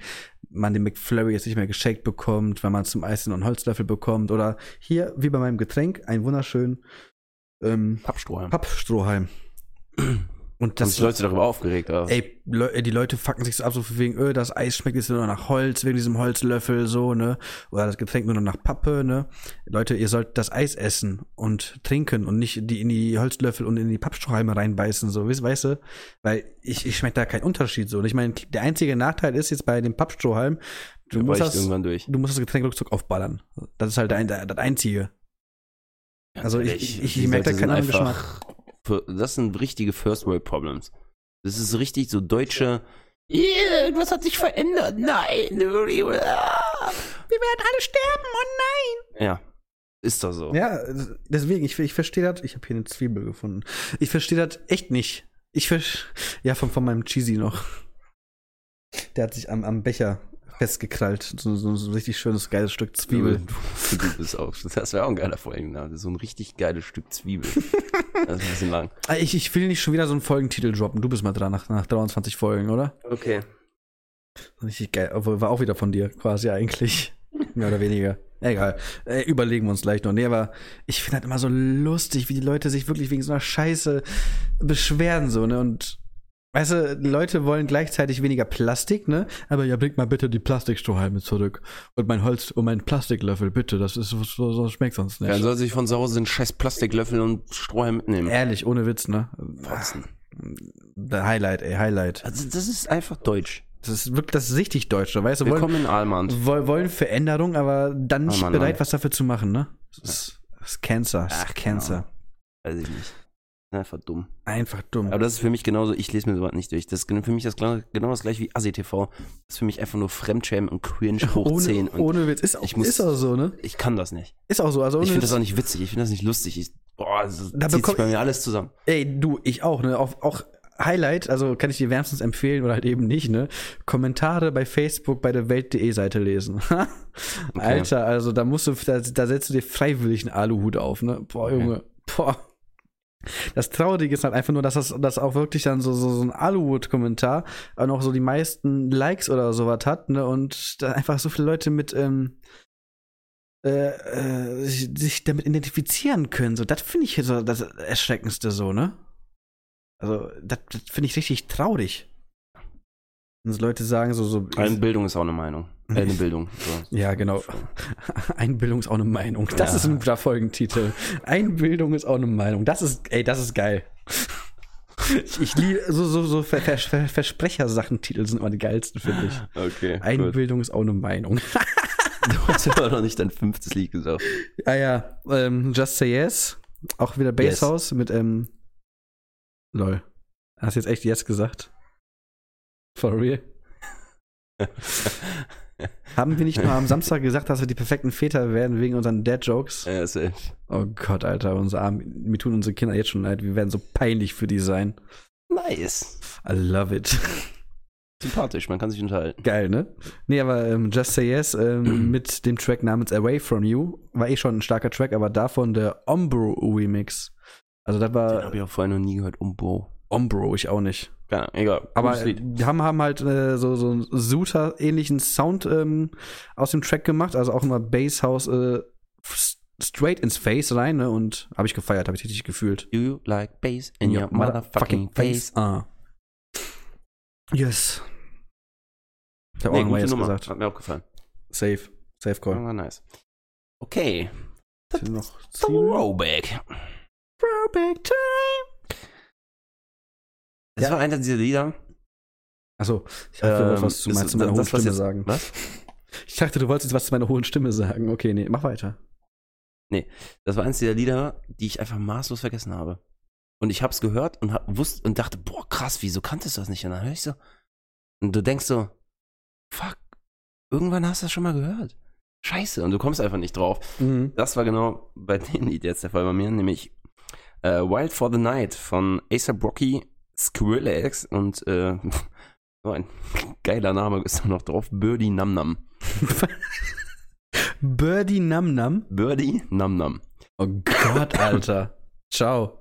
man den McFlurry jetzt nicht mehr geschenkt bekommt, weil man zum Eis einen Holzlöffel bekommt oder hier, wie bei meinem Getränk, ein wunderschön ähm, Pappstrohhalm. Pappstrohhalm. Und Haben das, sich Leute darüber aufgeregt, aber ey, Leu die Leute fucken sich so ab, so wegen, öh, das Eis schmeckt jetzt nur noch nach Holz, wegen diesem Holzlöffel, so, ne? Oder das Getränk nur noch nach Pappe, ne? Leute, ihr sollt das Eis essen und trinken und nicht die in die Holzlöffel und in die Pappstrohhalme reinbeißen, so, weißt, weißt du? Weil ich, ich schmecke da keinen Unterschied, so. Und ich meine, der einzige Nachteil ist jetzt bei dem Pappstrohhalm, du musst, das, du musst das Getränk ruckzuck aufballern. Das ist halt der, der, das Einzige. Also ich- ich- ich Die merk da keinen anderen für- Das sind richtige First World Problems. Das ist richtig so deutsche. Irgendwas hat sich verändert. Nein. Wir werden alle sterben. Oh nein. Ja. Ist doch so. Ja, deswegen, ich, ich verstehe das. Ich habe hier eine Zwiebel gefunden. Ich verstehe das echt nicht. Ich verstehe. Ja, von, von meinem Cheesy noch. Der hat sich am, am Becher festgekrallt. So, so, so ein richtig schönes, geiles Stück Zwiebel. Du, du bist auch. Das wäre auch ein geiler Folgenname. So ein richtig geiles Stück Zwiebel. Das ist ein bisschen lang. Ah, Ich, ich will nicht schon wieder so einen Folgentitel droppen. Du bist mal dran nach, nach 23 Folgen, oder? Okay. Richtig geil. Obwohl, war auch wieder von dir, quasi eigentlich. Mehr oder weniger. Egal. Äh, überlegen wir uns gleich noch. Nee, aber ich finde halt immer so lustig, wie die Leute sich wirklich wegen so einer Scheiße beschweren, so, ne? Und weißt du, Leute wollen gleichzeitig weniger Plastik, ne? Aber ja, bringt mal bitte die Plastikstrohhalme zurück. Und mein Holz und mein Plastiklöffel, bitte. Das ist so, so, schmeckt sonst nicht. Dann soll sich von zu Hause einen scheiß Plastiklöffel und Strohhalm mitnehmen. Ehrlich, ohne Witz, ne? Fotzen. Der Highlight, ey, Highlight. Also, das ist einfach deutsch. Das ist wirklich, das ist richtig deutsch, weißt du? Wollen, Willkommen in Almand. woll- wollen Veränderung, aber dann nicht Oh Mann, bereit, Mann. was dafür zu machen, ne? Das ist, das ist Cancer. Das Ach, ist Cancer. Weiß ich nicht. Einfach dumm. Einfach dumm. Aber das ist für mich genauso, ich lese mir sowas nicht durch. Das ist für mich das genau, das gleiche wie ASI-TV. Das ist für mich einfach nur Fremdschämen und Cringe hoch ohne, 10. Und ohne Witz. Ist auch, ich muss- ist auch so, ne? ich kann das nicht. Ist auch so. Also Ich finde das auch nicht witzig, ich finde das nicht lustig. Ich, boah, das Da zieht sich bei mir alles zusammen. Ey, du, ich auch, ne? Auch, auch Highlight, also kann ich dir wärmstens empfehlen oder halt eben nicht, ne? Kommentare bei Facebook bei der Welt.de Seite lesen. Alter, also da musst du, da, da setzt du dir freiwillig einen Aluhut auf, ne? Boah, Okay. Junge. Boah. Das Traurige ist halt einfach nur, dass das, das auch wirklich dann so, so, so ein Aluhut-Kommentar auch noch so die meisten Likes oder sowas hat, ne? Und da einfach so viele Leute mit, ähm, äh, äh, sich, sich damit identifizieren können. So, das finde ich so das Erschreckendste so, ne? Also, das, das finde ich richtig traurig. Wenn so Leute sagen so, so Eine Bildung ist auch eine Meinung. Äh, eine Bildung. So. ja, genau. Einbildung ist auch eine Meinung. Das Ja. ist ein guter Folgentitel. Einbildung ist auch eine Meinung. Das ist, ey, das ist geil. Ich, ich liebe, so, so, so Ver Ver Ver Versprechersachentitel sind immer die geilsten, finde ich. Okay. gut. Einbildung ist auch eine Meinung. Du hast aber noch nicht dein fünftes Lied gesagt. ah ja, ähm, Just Say Yes. Auch wieder Yes. Basshouse mit, ähm, lol. Hast du jetzt echt Yes gesagt? For real? Haben wir nicht nur am Samstag gesagt, dass wir die perfekten Väter werden wegen unseren Dad-Jokes? Ja, safe. Oh Gott, Alter, unsere Armen, mir tun unsere Kinder jetzt schon leid. Wir werden so peinlich für die sein. Nice. I love it. Sympathisch, man kann sich unterhalten. Geil, ne? Nee, aber ähm, Just Say Yes ähm, mit dem Track namens Away From You war eh schon ein starker Track, aber davon der Ombro Remix. Also das Den war habe ich auch vorher noch nie gehört. Umbo. Ombro, ich auch nicht. Keine Ahnung, egal. Aber Lied. die haben, haben halt äh, so, so einen Suter-ähnlichen Sound ähm, aus dem Track gemacht, also auch immer Basshouse äh, straight ins Face rein, ne? Und habe ich gefeiert, habe ich richtig gefühlt. Do you like bass in your motherfucking face? Ah. Yes. Ich habe Nee, auch jetzt Nummer. gesagt. Hat mir auch gefallen. Safe. Safe Call. War nice. Okay. Noch Throwback. Throwback Time. Das Ja. war einer dieser Lieder. Achso, ich dachte, du wolltest Ähm, was zu, mein- zu meiner hohen Stimme jetzt- sagen. Was? Ich dachte, du wolltest was zu meiner hohen Stimme sagen. Okay, nee, mach weiter. Das war eins dieser Lieder, die ich einfach maßlos vergessen habe. Und ich hab's gehört und hab, wusste und dachte, boah, krass, wieso kanntest du das nicht? Und dann höre ich so. Und du denkst so, fuck, irgendwann hast du das schon mal gehört. Scheiße. Und du kommst einfach nicht drauf. Mhm. Das war genau bei dem Lied jetzt der Fall bei mir, nämlich äh, Wild for the Night von ASAP Rocky, Skrillex und äh, so ein geiler Name ist da noch drauf, Birdie Nam Nam. Birdie Nam Nam. Birdie Nam Nam. Oh Gott, Alter. Ciao.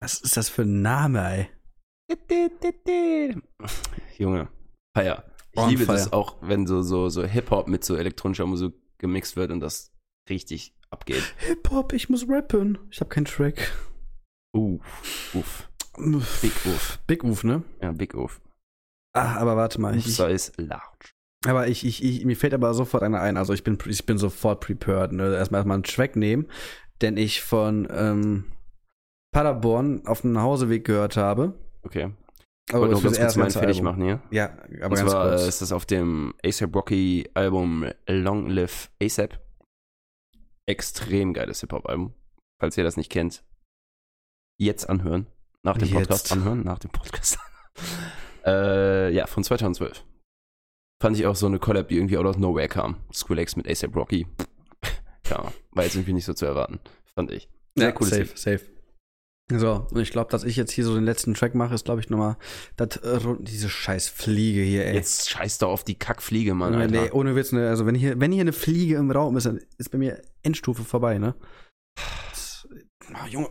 Was ist das für ein Name, ey? Junge, Feier. Ich liebe fire. das auch, wenn so, so, so Hip-Hop mit so elektronischer Musik gemixt wird und das richtig abgeht. Hip-Hop, ich muss rappen. Ich habe keinen Track. Uff, Uff. Big uff. Big Uf, ne? Ja, big uff. Ah, aber warte mal. Ich, size large. aber ich, ich, ich, mir fällt aber sofort einer ein. Also ich bin, ich bin sofort prepared. Ne? Erstmal erstmal einen Track nehmen, den ich von ähm, Paderborn auf dem Nachhauseweg gehört habe. Okay. Ich Aber wollte für ganz kurz meinen fertig machen hier. Ja, aber und ganz zwar kurz. äh, ist das auf dem ASAP Rocky Album Long Live ASAP. Extrem geiles Hip-Hop-Album. Falls ihr das nicht kennt, jetzt anhören. Nach dem Podcast Jetzt. anhören. Nach dem Podcast äh, ja, von 2012. Fand ich auch so eine Collab, die irgendwie out of nowhere kam. Skrillex mit ASAP Rocky. ja, war jetzt irgendwie nicht so zu erwarten. Fand ich. Sehr ja, cooles safe, Lied. safe. So, und ich glaube, dass ich jetzt hier so den letzten Track mache, ist, glaube ich, nochmal das, äh, diese scheiß Fliege hier, ey. Jetzt scheiß doch auf die Kackfliege, Mann, nee, Alter. nee, ohne Witz, ne? Also wenn hier, wenn hier eine Fliege im Raum ist, dann ist bei mir Endstufe vorbei, ne? Das, ah, Junge.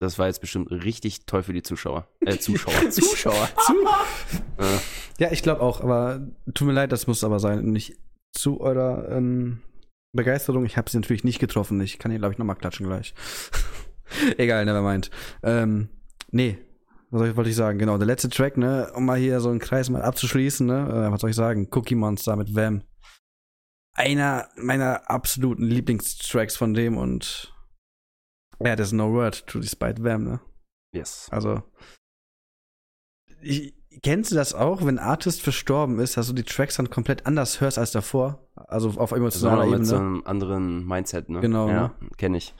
Das war jetzt bestimmt richtig toll für die Zuschauer. Äh, Zuschauer. Zuschauer. Äh, Ja, ich glaube auch, aber tut mir leid, das muss aber sein. Nicht zu eurer ähm, Begeisterung. Ich habe sie natürlich nicht getroffen. Ich kann hier, glaube ich, nochmal klatschen gleich. Egal, nevermind. Ähm, nee, was wollte ich sagen? Genau, der letzte Track, ne, um mal hier so einen Kreis mal abzuschließen, ne, äh, was soll ich sagen? Cookie Monster mit Vam. Einer meiner absoluten Lieblingstracks von dem und ja, there's no word to despite Vam, ne? yes. Also, ich, kennst du das auch, wenn ein Artist verstorben ist, dass du die Tracks dann komplett anders hörst als davor? Also auf auch emotionaler noch Ebene. mit so einem anderen Mindset, ne? Genau, Ja, kenne ich.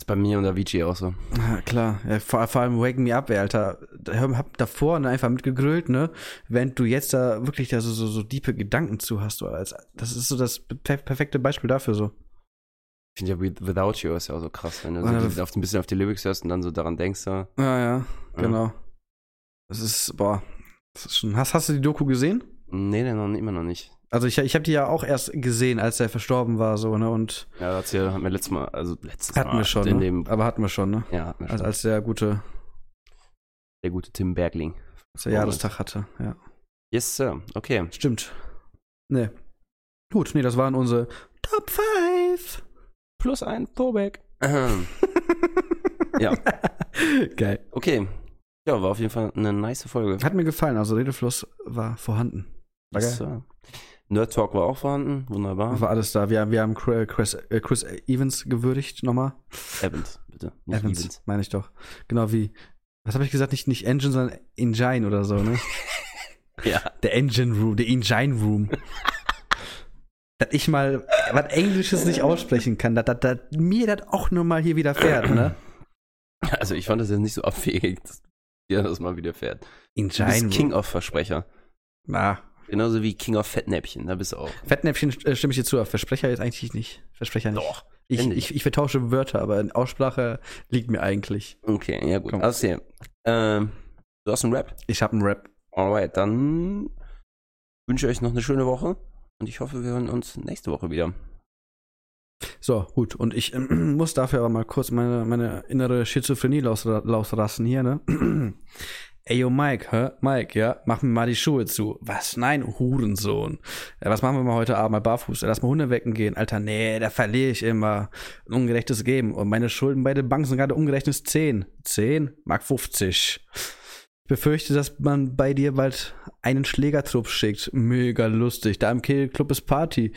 ist bei mir und Avicii auch so. Ja, klar. Ja, vor, vor allem Wake Me Up, ey, Alter. Hab davor ne, einfach mitgegrölt, ne? Während du jetzt da wirklich da so, so, so diepe Gedanken zu hast. Als, das ist so das per perfekte Beispiel dafür so. Ich finde ja With- Without You ist ja auch so krass, wenn du Ja, so auf, ein bisschen auf die Lyrics hörst und dann so daran denkst, so, Ja, ja, genau. Das ist, boah. Das ist schon. Hast, hast du die Doku gesehen? nee, nee, noch, immer noch nicht. Also ich, ich habe die ja auch erst gesehen, als er verstorben war, so, ne? Und Ja, das hier hatten wir letztes Mal, also letztes hatten Mal wir schon, in ne? dem, Aber hatten wir schon, ne? ja, hatten wir schon. Als, als der gute, der gute Tim Bergling. als der Jahrestag hatte, ja. Yes, Sir. Okay. Stimmt. Ne. Gut, nee, das waren unsere Top 5. Plus ein Throwback. Ähm, ja, Geil. okay. Ja, war auf jeden Fall eine nice Folge. Hat mir gefallen, also Redefluss war vorhanden. War geil. Sir. Nerd Talk war auch vorhanden. Wunderbar. War alles da. Wir, wir haben Chris, Chris, äh, Chris Evans gewürdigt nochmal. Evans, bitte. Nicht Evans, Evans. meine ich doch. Genau wie, was habe ich gesagt? Nicht, nicht Engine, sondern Engine oder so, ne? Ja. Der Engine Room, der Engine Room. dass ich mal was Englisches nicht aussprechen kann, dass, dass, dass mir das auch nur mal hier widerfährt, ne? Also ich fand das jetzt nicht so abwegig, dass dir das mal widerfährt. Du Engine bist Room. King of Versprecher. Na, Genauso wie King of Fettnäpfchen, da bist du auch. Fettnäpfchen äh, stimme ich dir zu, aber Versprecher jetzt eigentlich nicht. Versprecher nicht. Doch. Ich, ich, ich vertausche Wörter, aber in Aussprache liegt mir eigentlich. Okay, ja gut. Komm. Also hier. Ähm, du hast einen Rap? Ich habe einen Rap. Alright, dann wünsche ich euch noch eine schöne Woche und ich hoffe, wir hören uns nächste Woche wieder. So, gut. Und ich ähm, muss dafür aber mal kurz meine, meine innere Schizophrenie los, losrassen hier, ne? Ey, yo, Mike, hä? Mike, ja? Mach mir mal die Schuhe zu. Was? Nein, Hurensohn. Ja, was machen wir mal heute Abend? Mal barfuß. Lass mal Hunde wecken gehen. Alter, nee, da verliere ich immer. Ein ungerechtes Geben. Und meine Schulden bei der Bank sind gerade ungerechnet 10. 10? Mark 50. Ich befürchte, dass man bei dir bald einen Schlägertrupp schickt. Mega lustig. Da im Kegelclub ist Party.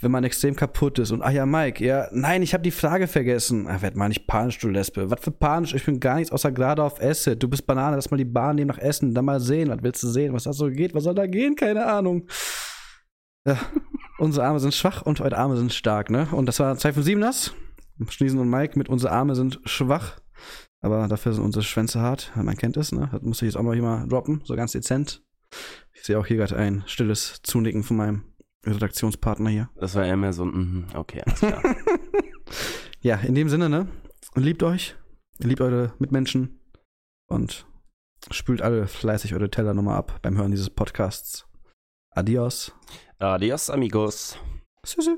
Wenn man extrem kaputt ist. Und ach ja, Mike, ja, nein, ich habe die Frage vergessen. Ach, werd mal nicht panisch, du Lesbe. Was für panisch? Ich bin gar nichts außer gerade auf Acid. Du bist Banane, lass mal die Bahn nehmen nach Essen. Dann mal sehen. Was willst du sehen? Was da so geht? Was soll da gehen? Keine Ahnung. Ja, unsere Arme sind schwach und eure Arme sind stark, ne? Und das war 2 von 7 das. Schniesen und Mike mit unsere Arme sind schwach. Aber dafür sind unsere Schwänze hart. Man kennt es, ne? Das muss ich jetzt auch mal hier mal droppen, so ganz dezent. Ich sehe auch hier gerade ein stilles Zunicken von meinem Redaktionspartner hier. Das war eher mehr so ein, mhm, okay, alles klar. Ja, in dem Sinne, ne? Liebt euch, liebt eure Mitmenschen und spült alle fleißig eure Teller nochmal ab beim Hören dieses Podcasts. Adios. Adios, amigos. Tschüssi.